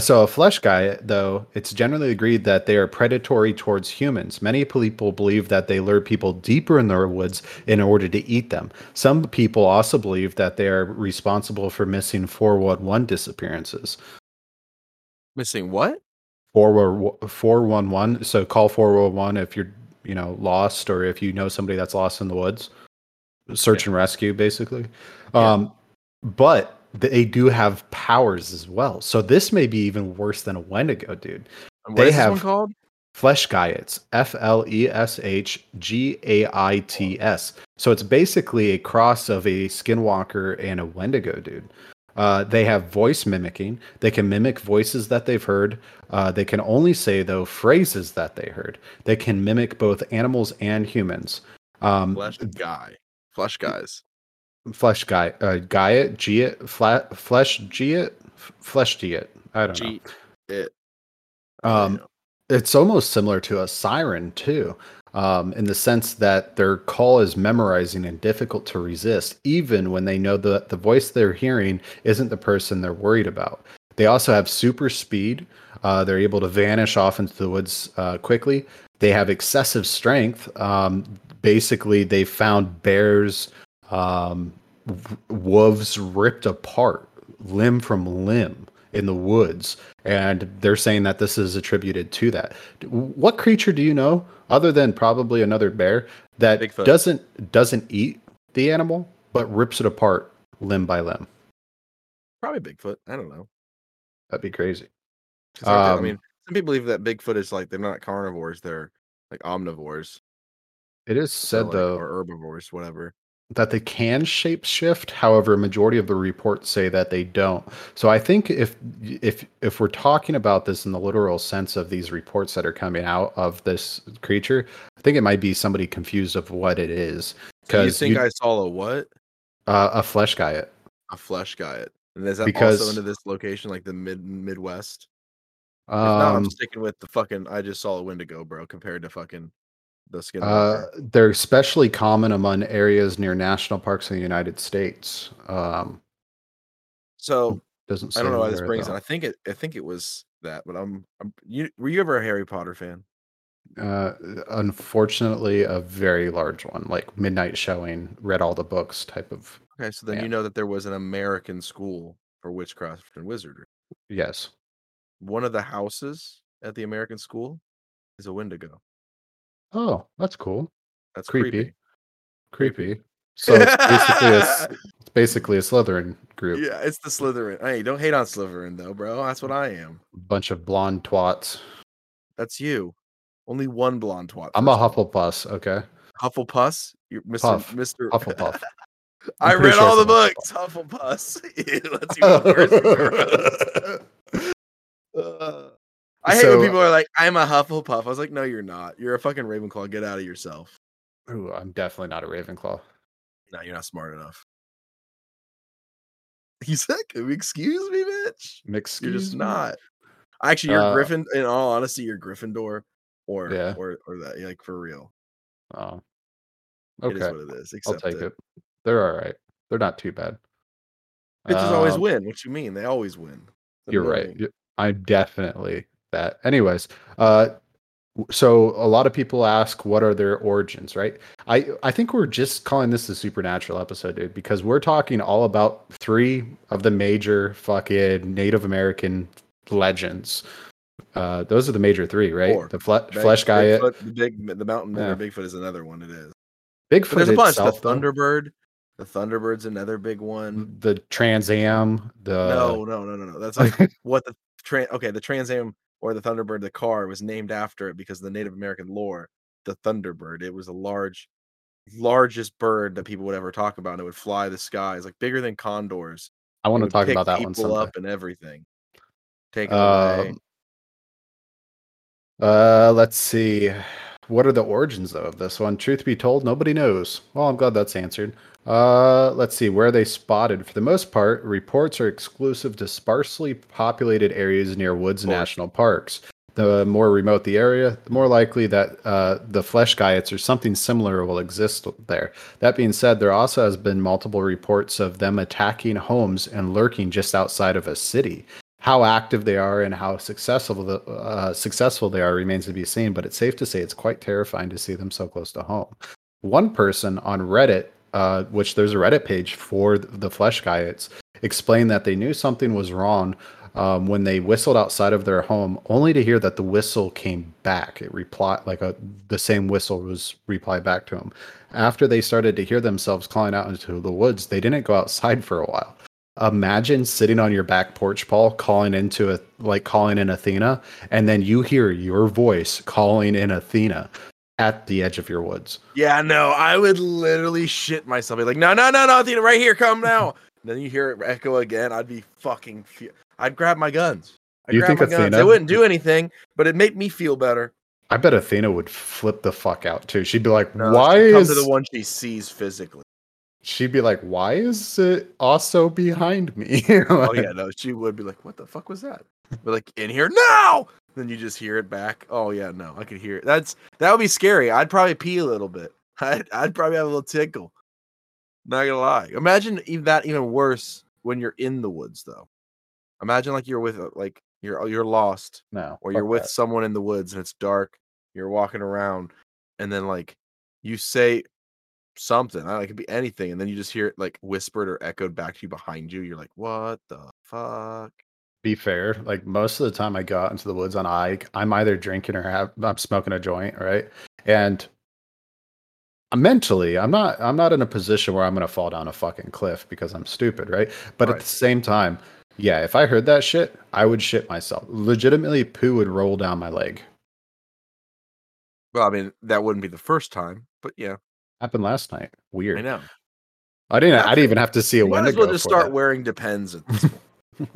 So a flesh guy, though, it's generally agreed that they are predatory towards humans. Many people believe that they lure people deeper in their woods in order to eat them. Some people also believe that they are responsible for missing 411 disappearances. Missing what? 411 411 so call 411 if you're you know lost or if you know somebody that's lost in the woods search and rescue basically Yeah. um but they do have powers as well so this may be even worse than a wendigo dude What They is this one have- called? flesh gaiets f l e s h g a i t s so it's basically a cross of a skinwalker and a wendigo dude uh, they have voice mimicking. They can mimic voices that they've heard. Uh, they can only say though phrases that they heard. They can mimic both animals and humans. Um, Flesh guy. Flesh guys. Flesh guy, uh, Gaiet, Giet, flat, flesh Giet, flesh Giet. I don't know. It. Um, Yeah. it's almost similar to a siren too um, in the sense that their call is memorizing and difficult to resist even when they know that the voice they're hearing isn't the person they're worried about they also have super speed uh, they're able to vanish off into the woods uh, quickly they have excessive strength um, basically they found bears um, w- wolves ripped apart limb from limb in the woods and they're saying that this is attributed to that what creature do you know other than probably another bear that Bigfoot. doesn't doesn't eat the animal but rips it apart limb by limb Probably Bigfoot. I don't know. that'd be crazy they- I Um, mean, some people believe that Bigfoot is like they're not carnivores; they're like omnivores. it is so, said like, though or herbivores, whatever. That they can shape shift however a majority of the reports say that they don't so i think if if if we're talking about this in the literal sense of these reports that are coming out of this creature i think it might be somebody confused of what it is So you because think I saw a what? uh, a flesh guy A flesh guy. And is that Because- also into this location, like the mid Midwest? If not, I'm um sticking with the fucking. I just saw a Wendigo, bro, compared to fucking the skin. uh, they're especially common among areas near national parks in the united states um so doesn't I don't know why this brings it. I think it. I think it was that, but I'm. I'm. You were you ever a Harry Potter fan? uh unfortunately a very large one like midnight showing read all the books type of Okay, so then Yeah. you know that there was an American school for witchcraft and wizardry. yes One of the houses at the American school is a Wendigo. Oh that's cool That's Creepy. creepy. creepy. So it's basically a, it's basically a Slytherin group. Yeah, it's the Slytherin. Hey, don't hate on Slytherin though, bro. That's what I am. Bunch of blonde twats. That's you. Only one blonde twat. I'm a first of all. Hufflepuff. Okay, Hufflepuss. You're Mr. Puff. Mr. Hufflepuff. I read sure all the books. That's even worse. Uh, I hate So- when people are like, "I'm a Hufflepuff." I was like, "No, you're not. You're a fucking Ravenclaw. Get out of yourself." ooh, I'm definitely not a Ravenclaw. No, you're not smart enough. He's like, "Excuse me, bitch." Mixed. You're just not. Actually, you're Uh, Griffin. In all honesty, you're Gryffindor, or Yeah. or or that. Like for real. Oh, okay. It is what it is. I'll take it. it. They're all right. They're not too bad. Bitches always Um, win. What you mean? They always win. You're right. I'm definitely that. Anyways, uh, so a lot of people ask, what are their origins, right? I I think we're just calling this a supernatural episode, dude, because we're talking all about three of the major fucking Native American legends. Uh, those are the major three, right? Four. The fle- Big- flesh guy, Bigfoot, the big, the mountain man, Yeah. Bigfoot is another one. It is. Bigfoot But there's a bunch. the Thunderbird. The Thunderbird's another big one. the Trans Am, the no, no, no, no, no. That's like what the. Okay, the Trans Am or the Thunderbird, the car was named after it because of the Native American lore. The Thunderbird. It was a large, largest bird that people would ever talk about. And it would fly the skies, like bigger than condors. I want to talk about that one someday. up and everything. Take it away. Um, Uh, let's see. What are the origins though of this one? Truth be told, nobody knows. Well, I'm glad that's answered. Uh, let's see. Where are they spotted? For the most part, reports are exclusive to sparsely populated areas near woods national parks. The more remote the area, the more likely that uh, the flesh gaiets or something similar will exist there. That being said, there also has been multiple reports of them attacking homes and lurking just outside of a city. How active they are and how successful the uh, successful they are remains to be seen. But it's safe to say it's quite terrifying to see them so close to home. One person on Reddit, uh, which there's a Reddit page for the Flesh Guyets, explained that they knew something was wrong um, when they whistled outside of their home, only to hear that the whistle came back. It replied like a the same whistle was replied back to them. After they started to hear themselves calling out into the woods, they didn't go outside for a while. Imagine sitting on your back porch, Paul, calling into a like calling in Athena, and then you hear your voice calling in Athena at the edge of your woods. Yeah, no, I would literally shit myself. Be like, no, no, no, no, Athena, right here, come now. then you hear it echo again. I'd be fucking. Fe- I'd grab my guns. I'd You grab think my guns. It Athena- wouldn't do anything, but it'd make me feel better. I bet Athena would flip the fuck out too. She'd be like, No, "Why is?" the one she sees physically? She'd be like, "Why is it also behind me?" Oh yeah, no, she would be like, "What the fuck was that?" But like in here now, then you just hear it back. Oh yeah, no, I could hear it. That's that would be scary. I'd probably pee a little bit. I'd, I'd probably have a little tickle. Not gonna lie. Imagine even that even worse when you're in the woods though. Imagine like you're with uh, like you're you're lost no, or you're with that. someone in the woods and it's dark. You're walking around, and then like you say something. I it could be anything, and then you just hear it like whispered or echoed back to you behind you. You're like, "What the fuck?" Be fair, like most of the time I go out into the woods on a hike, I'm either drinking or have I'm smoking a joint, right? And mentally, I'm not I'm not in a position where I'm gonna fall down a fucking cliff because I'm stupid, right? But at the same time, yeah, if I heard that shit, I would shit myself. Legitimately, poo would roll down my leg. Well, I mean, that wouldn't be the first time, but yeah, Happened last night. Weird. I know. I didn't. I didn't even have to see a You might window as well just start that. wearing Depends. At this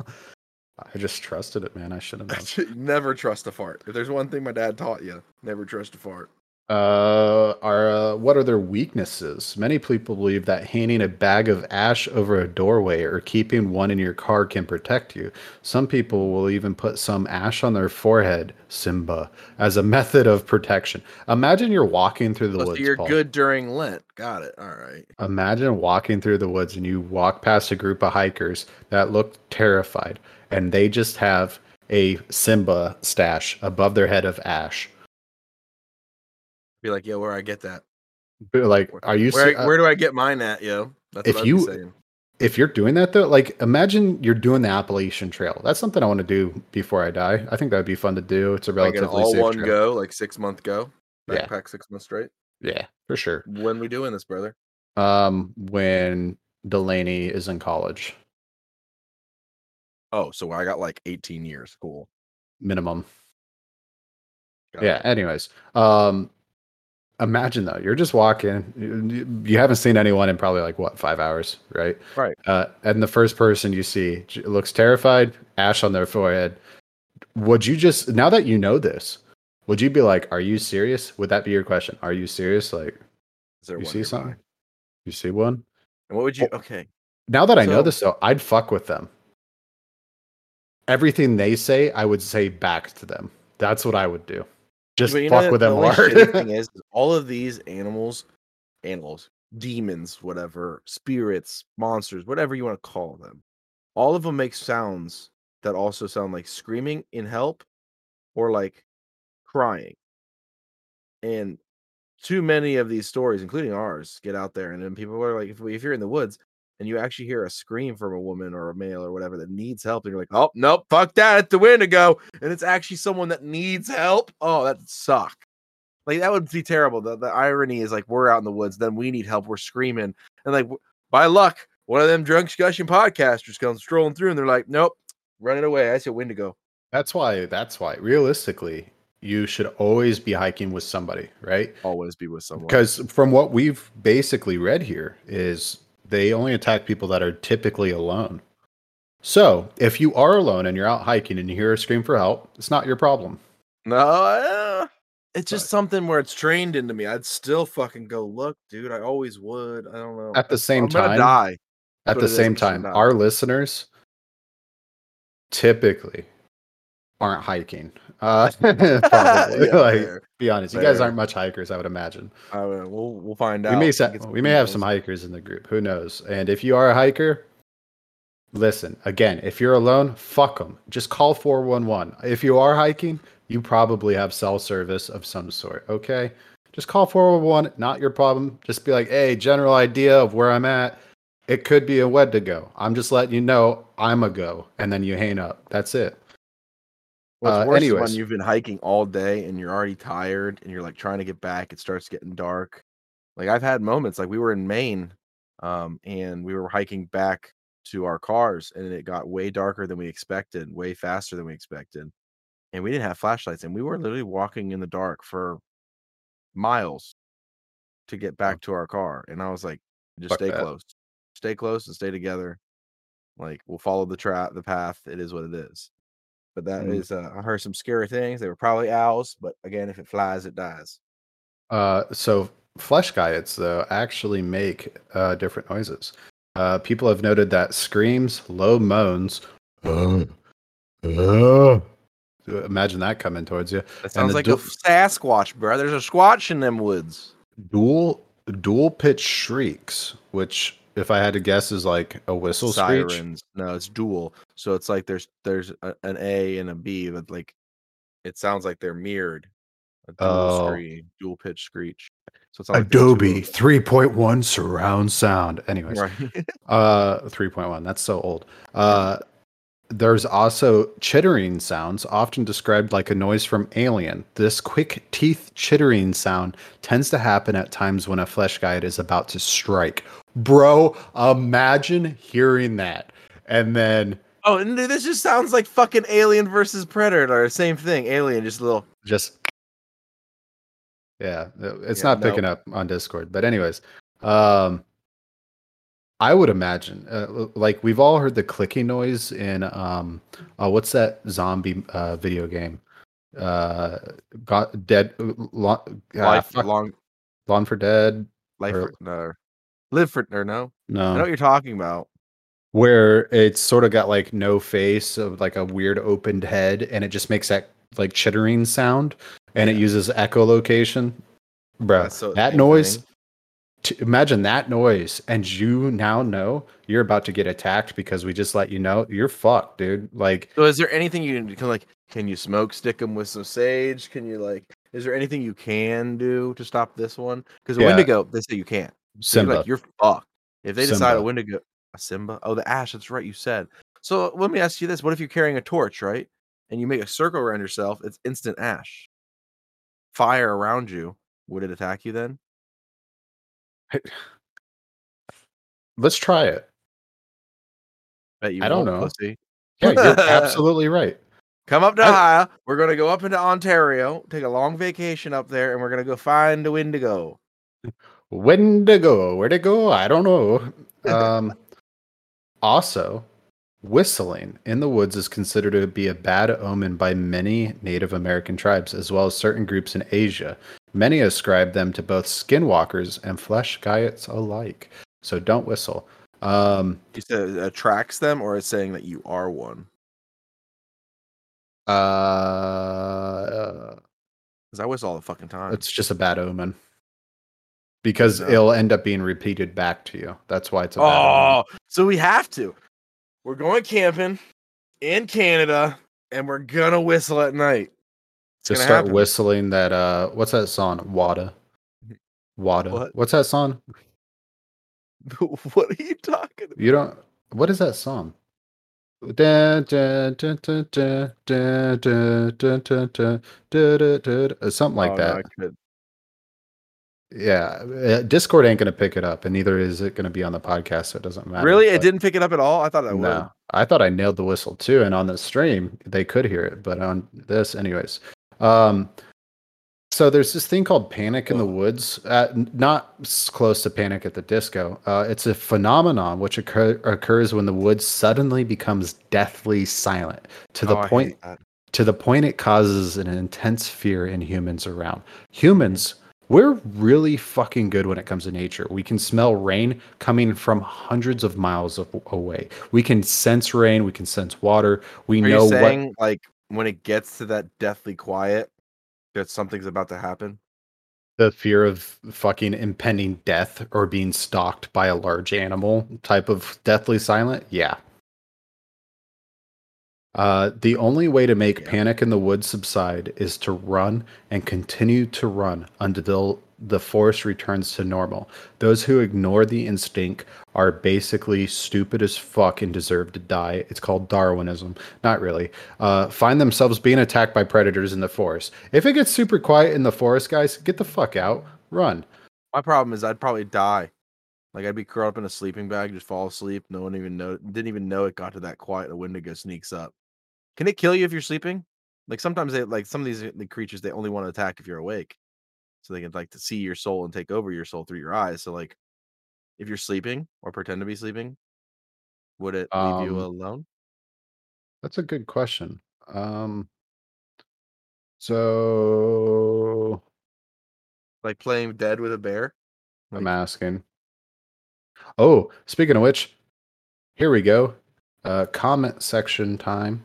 I just trusted it, man. I should have never trust a fart. If there's one thing my dad taught you, never trust a fart. Uh, are uh, what are their weaknesses? Many people believe that hanging a bag of ash over a doorway or keeping one in your car can protect you. Some people will even put some ash on their forehead, Simba, as a method of protection. Imagine you're walking through the Oh, so woods. you're Paul. good during Lent. Got it. All right. Imagine walking through the woods and you walk past a group of hikers that look terrified, and they just have a Simba stash above their head of ash. Be like, yo, where I get that? But, Like, are you? Where, uh, where do I get mine at, yo? That's if what you- saying. if you're doing that though, like imagine you're doing the Appalachian Trail. That's something I want to do before I die. I think that'd be fun to do. It's a Like relatively all safe one trail. go, like six month go. Yeah. Backpack six months straight. Yeah, for sure. When we doing this, brother? Um, when Delaney is in college, Oh, so I got like 18 years. Cool. minimum. Got Yeah. it. Anyways, um, imagine though you're just walking. You, you haven't seen anyone in probably like what five hours, right? Right. Uh, and the first person you see looks terrified, ash on their forehead. Would you just now that you know this? Would you be like, "Are you serious?" Would that be your question? Are you serious? Like, Is there you one see nearby? something? You see one? And what would you? Okay. Now that I know this, though, I'd fuck with them. Everything they say, I would say back to them. That's what I would do. Just But you know fuck with the them hard. thing is, is all of these animals, animals, demons, whatever, spirits, monsters, whatever you want to call them, all of them make sounds that also sound like screaming in help or like crying. And too many of these stories, including ours, get out there, and then people are like, if, we- if you're in the woods and you actually hear a scream from a woman or a male or whatever that needs help, and you're like, oh nope, fuck that, it's the Wendigo, and it's actually someone that needs help. Oh, that suck. Like that would be terrible. The, the irony is like we're out in the woods, then we need help, we're screaming, and like by luck, one of them drunk discussion podcasters comes strolling through, and they're like, nope, running away. I see a Wendigo. That's why. That's why. Realistically, you should always be hiking with somebody, right? Always be with someone. Because from what we've basically read here, is they only attack people that are typically alone. So if you are alone and you're out hiking and you hear a scream for help, it's not your problem. No, it's just something where it's trained into me. I'd still fucking go look, dude. I always would. I don't know. At the same I'm time, die. at the same I'm just gonna time, our listeners typically aren't hiking. Uh, probably. Yeah, like, fair. be honest, you guys aren't much hikers, I would imagine. I will- we'll we'll find out. We may sa- we may have some hikers in the group. Who knows? And if you are a hiker, listen again. If you're alone, fuck them. Just call four one one. If you are hiking, you probably have cell service of some sort. Okay, just call four one one. Not your problem. Just be like, hey, general idea of where I'm at. It could be a Wendigo. I'm just letting you know I'm a go, and then you hang up. That's it. What's Uh, worse anyways. when you've been hiking all day and you're already tired and you're like trying to get back. It starts getting dark. Like I've had moments like we were in Maine, um, and we were hiking back to our cars, and it got way darker than we expected, way faster than we expected, and we didn't have flashlights, and we were literally walking in the dark for miles to get back to our car. And I was like, just Fuck stay that. close, stay close, and stay together. Like we'll follow the trap, the path. It is what it is. But that is, Mm. uh, I heard some scary things. They were probably owls, but again, if it flies, it dies. Uh, so flesh guides though actually make uh, different noises. Uh, people have noted that screams, low moans. Uh, uh, imagine that coming towards you. That sounds like du- a Sasquatch, bro. There's a squatch in them woods. Dual dual pitch shrieks, which if I had to guess is like a whistle screech. No, it's dual. So it's like there's there's a, an A and a B, but like it sounds like they're mirrored. A dual Oh. scream, dual pitch screech. So it's like there's two Adobe 3.1 surround sound. Anyways. Right. Uh, 3.1. That's so old. Uh, there's also chittering sounds, often described like a noise from Alien. This quick teeth chittering sound tends to happen at times when a flesh guide is about to strike. Bro, imagine hearing that. And then oh, and this just sounds like fucking Alien versus Predator. Same thing. Alien, just a little. just yeah it's Yeah, not picking up on discord but anyways um i would imagine uh, like we've all heard the clicking noise in um uh, what's that zombie uh video game? Uh got dead uh, ah, life fuck, long Gone for dead? Life or- for, no, live for or no. I know what you're talking about. where it's sort of got like no face of like a weird opened head and it just makes that like chittering sound and it uses echolocation bro so- that noise thing. Imagine that noise and you now know you're about to get attacked because we just let you know you're fucked dude like So is there anything you can like? Can you smoke stick them with some sage? Can you like? Is there anything you can do to stop this one? Because Yeah. Wendigo, they say you can't. So you're simba like you're fucked. If they decide a Simba. Wendigo, a Simba. Oh, the ash. That's right. You said. So let me ask you this: What if you're carrying a torch, right? And you make a circle around yourself? It's instant ash. Fire around you. Would it attack you then? Let's try it Bet you I don't know. Pussy. yeah you're absolutely right Come up to I- Ohio. We're gonna go up into Ontario, take a long vacation up there, and we're gonna go find a Wendigo. when to go where to go i don't know um also whistling in the woods is considered to be a bad omen by many native american tribes as well as certain groups in asia many ascribe them to both skinwalkers and flesh guyets alike so don't whistle um it attracts them, or it's saying that you are one. uh Because I whistle all the fucking time. it's just a bad omen because Yeah. it'll end up being repeated back to you that's why it's a bad omen. oh, so we have to. We're going camping in Canada, and we're gonna whistle at night. Just start happen. whistling that. Uh, what's that song? Wada. Wada. What? What's that song? what are you talking? About? You don't. What is that song? Something like oh, that. No, yeah, Discord ain't gonna pick it up, and neither is it gonna be on the podcast, so it doesn't matter. Really, it didn't pick it up at all. I thought I no, would. I thought I nailed the whistle too, and on the stream they could hear it, but on this, anyways um so there's this thing called panic in the woods uh, not close to panic at the disco uh, it's a phenomenon which occur- occurs when the woods suddenly becomes deathly silent to the Oh, point to the point it causes an intense fear in humans around. Humans, we're really fucking good when it comes to nature. We can smell rain coming from hundreds of miles of, away. We can sense rain. We can sense water. We Are know you saying what. like when it gets to that deathly quiet, that something's about to happen? The fear of fucking impending death or being stalked by a large animal type of deathly silent. Yeah. Uh, the only way to make Yeah. panic in the woods subside is to run and continue to run until the forest returns to normal. Those who ignore the instinct are basically stupid as fuck and deserve to die. It's called Darwinism. Not really. Uh, find themselves being attacked by predators in the forest. If it gets super quiet in the forest, guys, get the fuck out. Run. My problem is I'd probably die. Like I'd be curled up in a sleeping bag, just fall asleep. No one even know didn't even know it got to that quiet. A Wendigo sneaks up. Can it kill you if you're sleeping? Like sometimes they like some of these the creatures they only want to attack if you're awake. So they can like to see your soul and take over your soul through your eyes. So like if you're sleeping or pretend to be sleeping, would it leave you Um, alone? That's a good question. Um, so Like playing dead with a bear? I'm Like, asking. Oh, speaking of which, here we go. Uh, comment section time.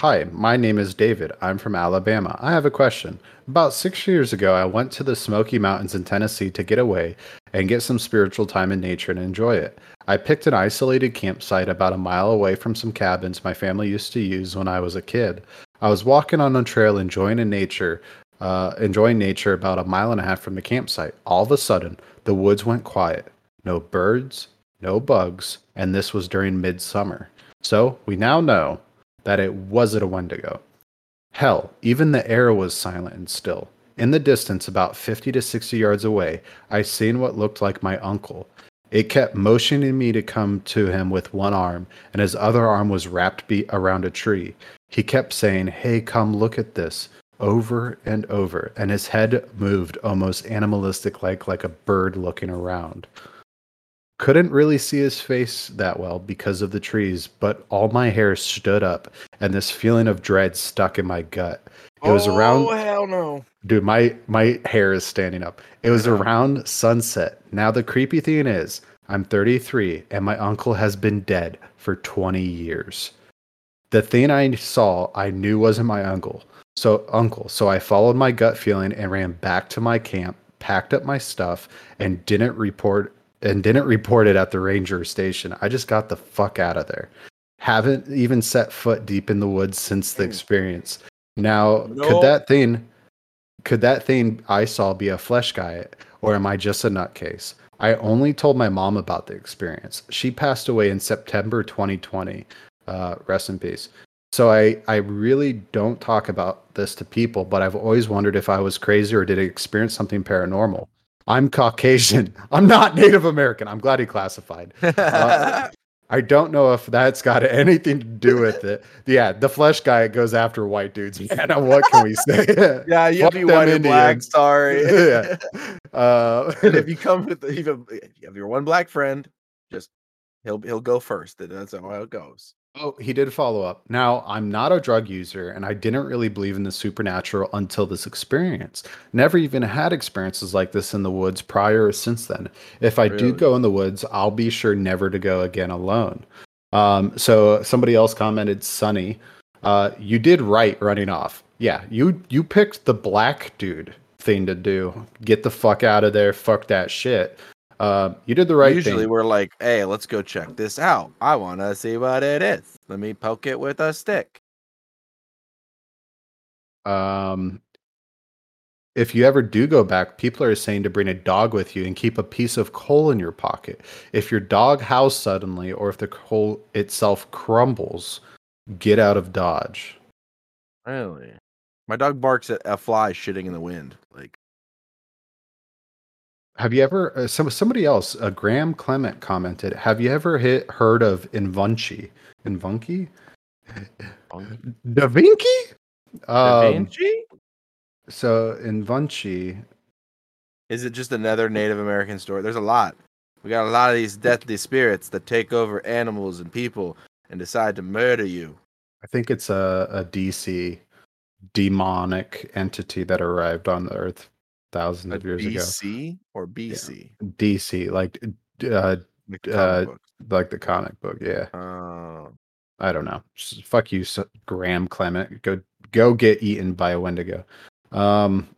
Hi, my name is David. I'm from Alabama. I have a question. About six years ago, I went to the Smoky Mountains in Tennessee to get away and get some spiritual time in nature and enjoy it. I picked an isolated campsite about a mile away from some cabins my family used to use when I was a kid. I was walking on a trail enjoying in nature, uh, enjoying nature about a mile and a half from the campsite. All of a sudden, the woods went quiet. No birds, no bugs, and this was during midsummer. So we now know that it wasn't a Wendigo. Hell, even the air was silent and still. In the distance, about 50 to 60 yards away, I seen what looked like my uncle. It kept motioning me to come to him with one arm, and his other arm was wrapped be- around a tree. He kept saying, Hey, come look at this, over and over, and his head moved almost animalistic like like a bird looking around. Couldn't really see his face that well because of the trees, but all my hair stood up and this feeling of dread stuck in my gut. It was oh, around Oh hell no. Dude, my my hair is standing up. It was around sunset. Now the creepy thing is, I'm 33 and my uncle has been dead for 20 years. The thing I saw, I knew wasn't my uncle. So uncle, so I followed my gut feeling and ran back to my camp, packed up my stuff and didn't report and didn't report it at the ranger station. I just got the fuck out of there. Haven't even set foot deep in the woods since the Mm. experience. Now, No. could that thing could that thing I saw be a flesh guy, or am I just a nutcase? I only told my mom about the experience. She passed away in September 2020. Uh, rest in peace. So I, I really don't talk about this to people, but I've always wondered if I was crazy or did I experience something paranormal. I'm Caucasian. I'm not Native American. I'm glad he classified. Uh, I don't know if that's got anything to do with it. Yeah, the flesh guy goes after white dudes, man. What can we say? yeah, you'd Fuck be them white and black. Indians. Sorry. yeah. Uh, and if you come with you if you have your one black friend, just he'll he'll go first. That's how it goes. Oh, he did follow up. Now, I'm not a drug user and I didn't really believe in the supernatural until this experience. Never even had experiences like this in the woods prior or since then. If I do go in the woods, I'll be sure never to go again alone. Um, so somebody else commented, Sunny, uh, you did right running off. Yeah, you you picked the black dude thing to do. Get the fuck out of there. Fuck that shit. Uh, you did the right Usually thing. we're like, hey, let's go check this out. I want to see what it is. Let me poke it with a stick. um if you ever do go back people are saying to bring a dog with you and keep a piece of coal in your pocket if your dog howls suddenly or if the coal itself crumbles get out of dodge Really? My dog barks at a fly shitting in the wind. Like, have you ever uh, some, somebody else uh, graham clement commented have you ever hit, heard of invunci invunci da vinci Da um, Vinci? so invunci Is it just another Native American story? There's a lot. We got a lot of these deathly spirits that take over animals and people and decide to murder you. I think it's a, a DC demonic entity that arrived on the Earth thousands of years ago. BC or BC? DC, like uh, Like the Uh, comic book. like the comic book. Yeah, Oh. I don't know. Just fuck you, Graham Clement. Go go get eaten by a Wendigo. Um,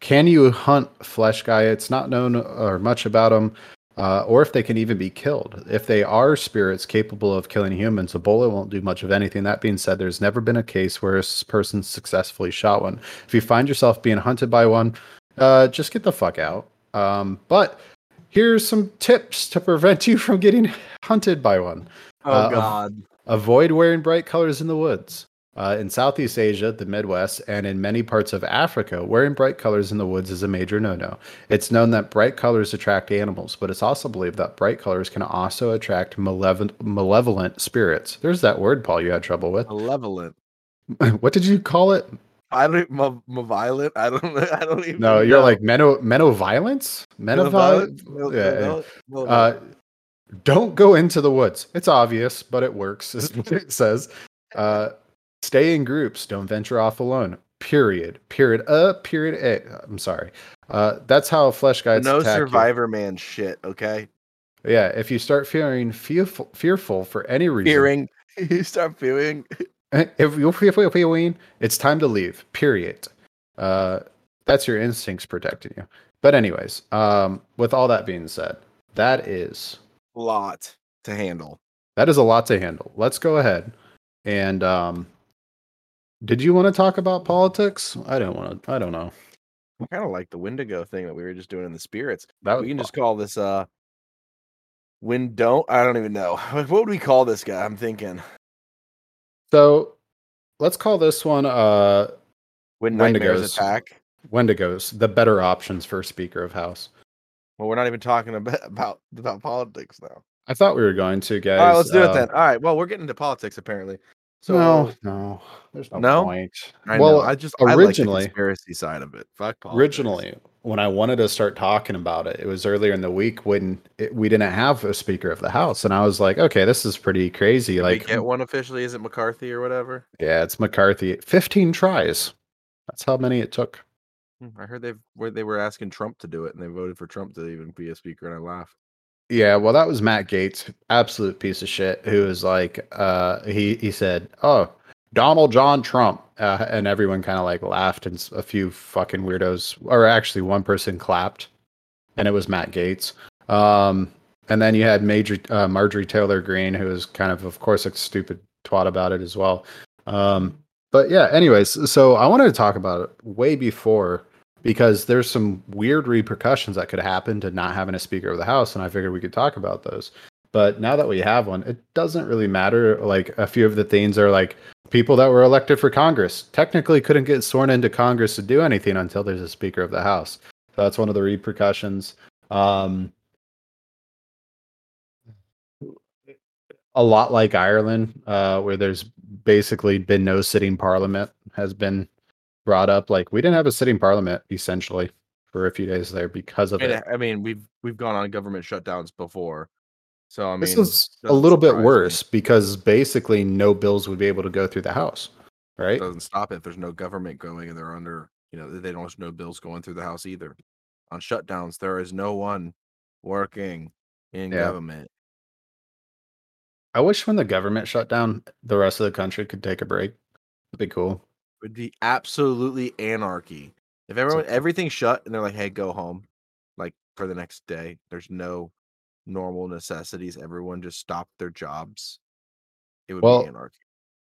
can you hunt flesh guy? It's not known or much about them. uh, or if they can even be killed. If they are spirits capable of killing humans, a bullet won't do much of anything. That being said, there's never been a case where a person successfully shot one. If you find yourself being hunted by one, uh, just get the fuck out. Um, but here's some tips to prevent you from getting hunted by one. Oh Uh, God. Avoid wearing bright colors in the woods. Uh, in Southeast Asia, the Midwest, and in many parts of Africa, wearing bright colors in the woods is a major no no. It's known that bright colors attract animals, but it's also believed that bright colors can also attract malevolent, malevolent spirits. There's that word, Paul, you had trouble with. Malevolent. what did you call it? I don't ma- violent. I don't. I don't even. No, you're know. like meno, menoviolence? Menoviolence? Malevolent? Yeah, yeah. Uh, don't go into the woods. It's obvious, but it works, is what it says. Uh, stay in groups. Don't venture off alone. Period. Period. Uh, period. A. I'm sorry. Uh, that's how flesh guides no attack you. survivor man shit. Okay. Yeah, if you start feeling fearful, fearful for any reason, Fearing. You start fearing. if you're fearful, feeling, it's time to leave. Period. Uh, that's your instincts protecting you. But anyways, um, with all that being said, that is a lot to handle. that is a lot to handle. Let's go ahead and um, did you want to talk about politics? I don't want to. I don't know. I kind of like the Wendigo thing that we were just doing in the spirits. That we can just call this uh when don't I don't even know. What would we call this guy? I'm thinking so. Let's call this one uh, when nightmares Wendigos. attack. Wendigos, the better options for a Speaker of House. Well, we're not even talking about about, about politics now. I thought we were going to, guys. All right, let's do it Uh, then. All right, well, we're getting into politics apparently. So no, no, there's no, No? point. I well, know, I just I like originally- the conspiracy side of it. Fuck politics. originally when i wanted to start talking about it it was earlier in the week when it, we didn't have a speaker of the house and i was like okay this is pretty crazy Did like get one officially. Is it McCarthy or whatever? yeah it's mccarthy 15 tries that's how many it took Hmm, I heard where they were asking Trump to do it, and they voted for Trump to even be a speaker, and I laughed. yeah well that was Matt Gaetz absolute piece of shit who was like uh he he said oh donald john trump uh, and everyone kind of like laughed and a few fucking weirdos or actually one person clapped and it was Matt Gaetz um and then you had major uh, marjorie taylor Greene, who was kind of of course a stupid twat about it as well. Um but yeah anyways so i wanted to talk about it way before because there's some weird repercussions that could happen to not having a speaker of the house and i figured we could talk about those. But now that we have one it doesn't really matter like a few of the things are like people that were elected for congress technically couldn't get sworn into congress to do anything until there's a speaker of the house. So that's one of the repercussions. Um a lot like ireland uh where there's basically been no sitting parliament has been brought up. Like we didn't have a sitting parliament essentially for a few days there because of And, it. I mean, we've we've gone on government shutdowns before, so I mean, this is a little bit surprise me. worse because basically no bills would be able to go through the house, right? It doesn't stop it. If there's no government going and they're under, you know, they don't have no bills going through the house either. On shutdowns, there is no one working in Yeah. government. I wish when the government shut down, the rest of the country could take a break. It'd be cool. It would be absolutely anarchy. If everyone everything's shut and they're like, "Hey, go home," like for the next day, there's no normal necessities. Everyone just stopped their jobs. It would Well, be anarchy.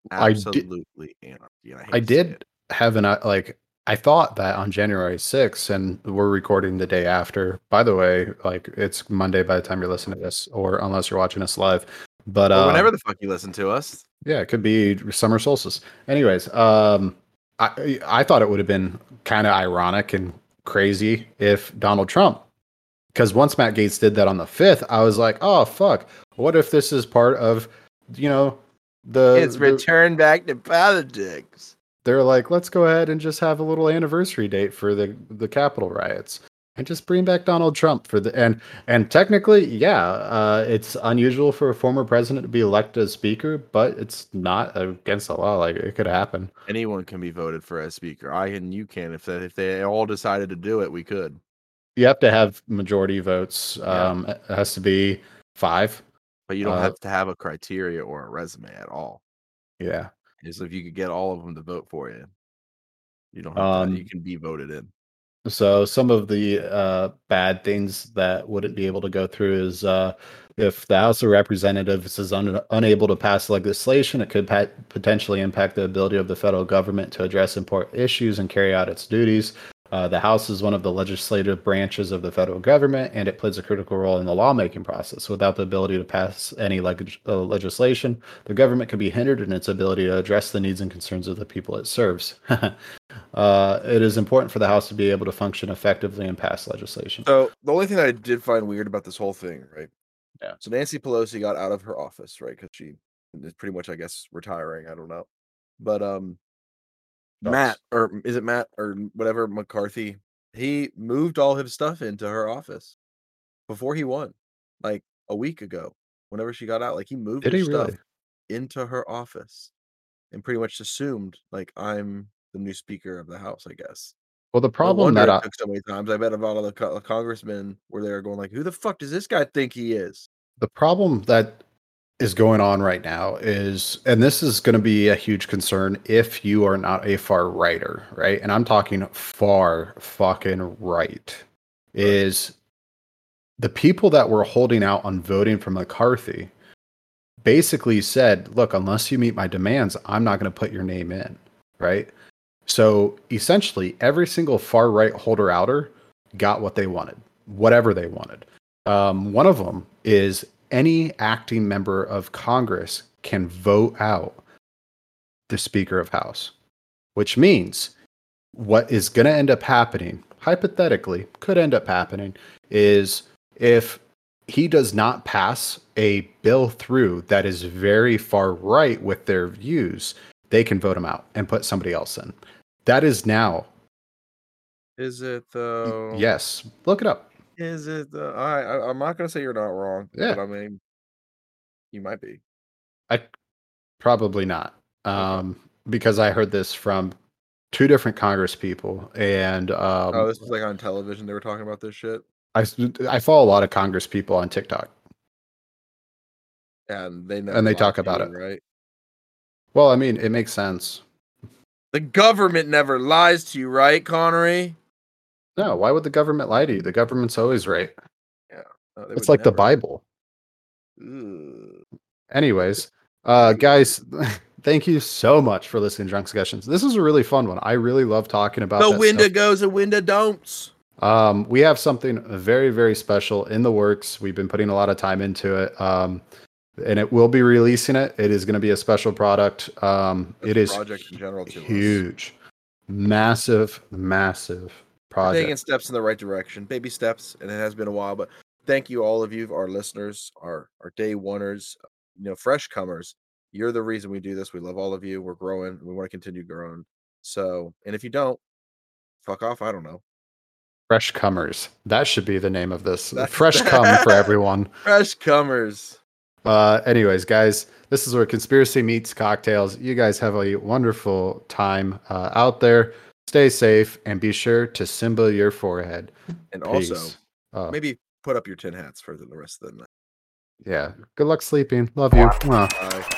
I did- Absolutely anarchy. I, I did have an uh, like I thought that on January 6th, and we're recording the day after. By the way, like it's Monday by the time you're listening to this, or unless you're watching us live. But Or uh, whenever the fuck you listen to us. Yeah, it could be summer solstice. Anyways, um, I I thought it would have been kind of ironic and crazy if Donald Trump, because once Matt Gaetz did that on the fifth, I was like, oh fuck, what if this is part of, you know, the it's the- returned back to politics. they're like, let's go ahead and just have a little anniversary date for the the Capitol riots and just bring back Donald Trump for the and and technically, yeah, uh, it's unusual for a former president to be elected as speaker, but it's not against the law. Like it could happen. Anyone can be voted for as speaker. I and you can. If that if they all decided to do it, we could. You have to have majority votes. Yeah. Um, It has to be five. But you don't Uh, have to have a criteria or a resume at all. Yeah. Is if you could get all of them to vote for you. You don't have to, you Um, can be voted in. So some of the uh, bad things that wouldn't be able to go through is uh, if the House of Representatives is un- unable to pass legislation, it could pa- potentially impact the ability of the federal government to address important issues and carry out its duties. Uh, the House is one of the legislative branches of the federal government, and it plays a critical role in the lawmaking process. Without the ability to pass any leg- uh, legislation, the government can be hindered in its ability to address the needs and concerns of the people it serves. uh, it is important for the House to be able to function effectively and pass legislation. So the only thing that I did find weird about this whole thing, right? Yeah. So Nancy Pelosi got out of her office, right? Because she is pretty much, I guess, retiring. I don't know, but um, Matt or is it Matt or whatever McCarthy? He moved all his stuff into her office before he won, like a week ago. Whenever she got out, like he moved Did his he stuff really? into her office, and pretty much assumed like I'm the new Speaker of the House. I guess. Well, the problem wonder that I, took so many times. I bet a lot of the co- congressmen were there going like, "Who the fuck does this guy think he is?" the problem that is going on right now is and this is going to be a huge concern if you are not a far righter right? And i'm talking far fucking right is the people that were holding out on voting for mccarthy basically said look unless you meet my demands i'm not going to put your name in right? So essentially every single far right holder outer got what they wanted whatever they wanted. Um, one of them is any acting member of Congress can vote out the Speaker of House, which means what is going to end up happening, hypothetically, could end up happening, is if he does not pass a bill through that is very far right with their views, they can vote him out and put somebody else in. That is now, Is it though? yes, look it up. Is it the? I, I I'm not gonna say you're not wrong. Yeah. But I mean, you might be. I probably not, um, because I heard this from two different Congress people, and um, oh, this was like on television. They were talking about this shit, I s- I follow a lot of Congress people on TikTok. and they know. And they talk about it. right? Well, I mean, it makes sense. The government never lies to you, right, Connery? No, why would the government lie to you? The government's always right. No, It's like the. Bible. Anyways, uh, guys, thank you so much for listening to Drunkscussions. This was a really fun one. I really love talking about The Wendigo stuff. goes, the window don'ts. Um, we have something very, very special in the works. We've been putting a lot of time into it. Um, and it will be releasing it. It is going to be a special product. Um, That's it a project in general to us. huge, massive, We're taking steps in the right direction, baby steps, and it has been a while. But thank you, all of you, our listeners, our our day oneers, you know, fresh comers. You're the reason we do this. We love all of you. We're growing. We want to continue growing. So, and if you don't, fuck off. I don't know. Fresh comers. That should be the name of this. That's- Fresh come for everyone. Fresh comers. Uh, anyways, guys, this is where conspiracy meets cocktails. You guys have a wonderful time uh, out there. Stay safe and be sure to symbol your forehead. And Peace. also, Uh, maybe put up your tin hats for the rest of the night. yeah. Good luck sleeping. Love you. Mwah. Bye.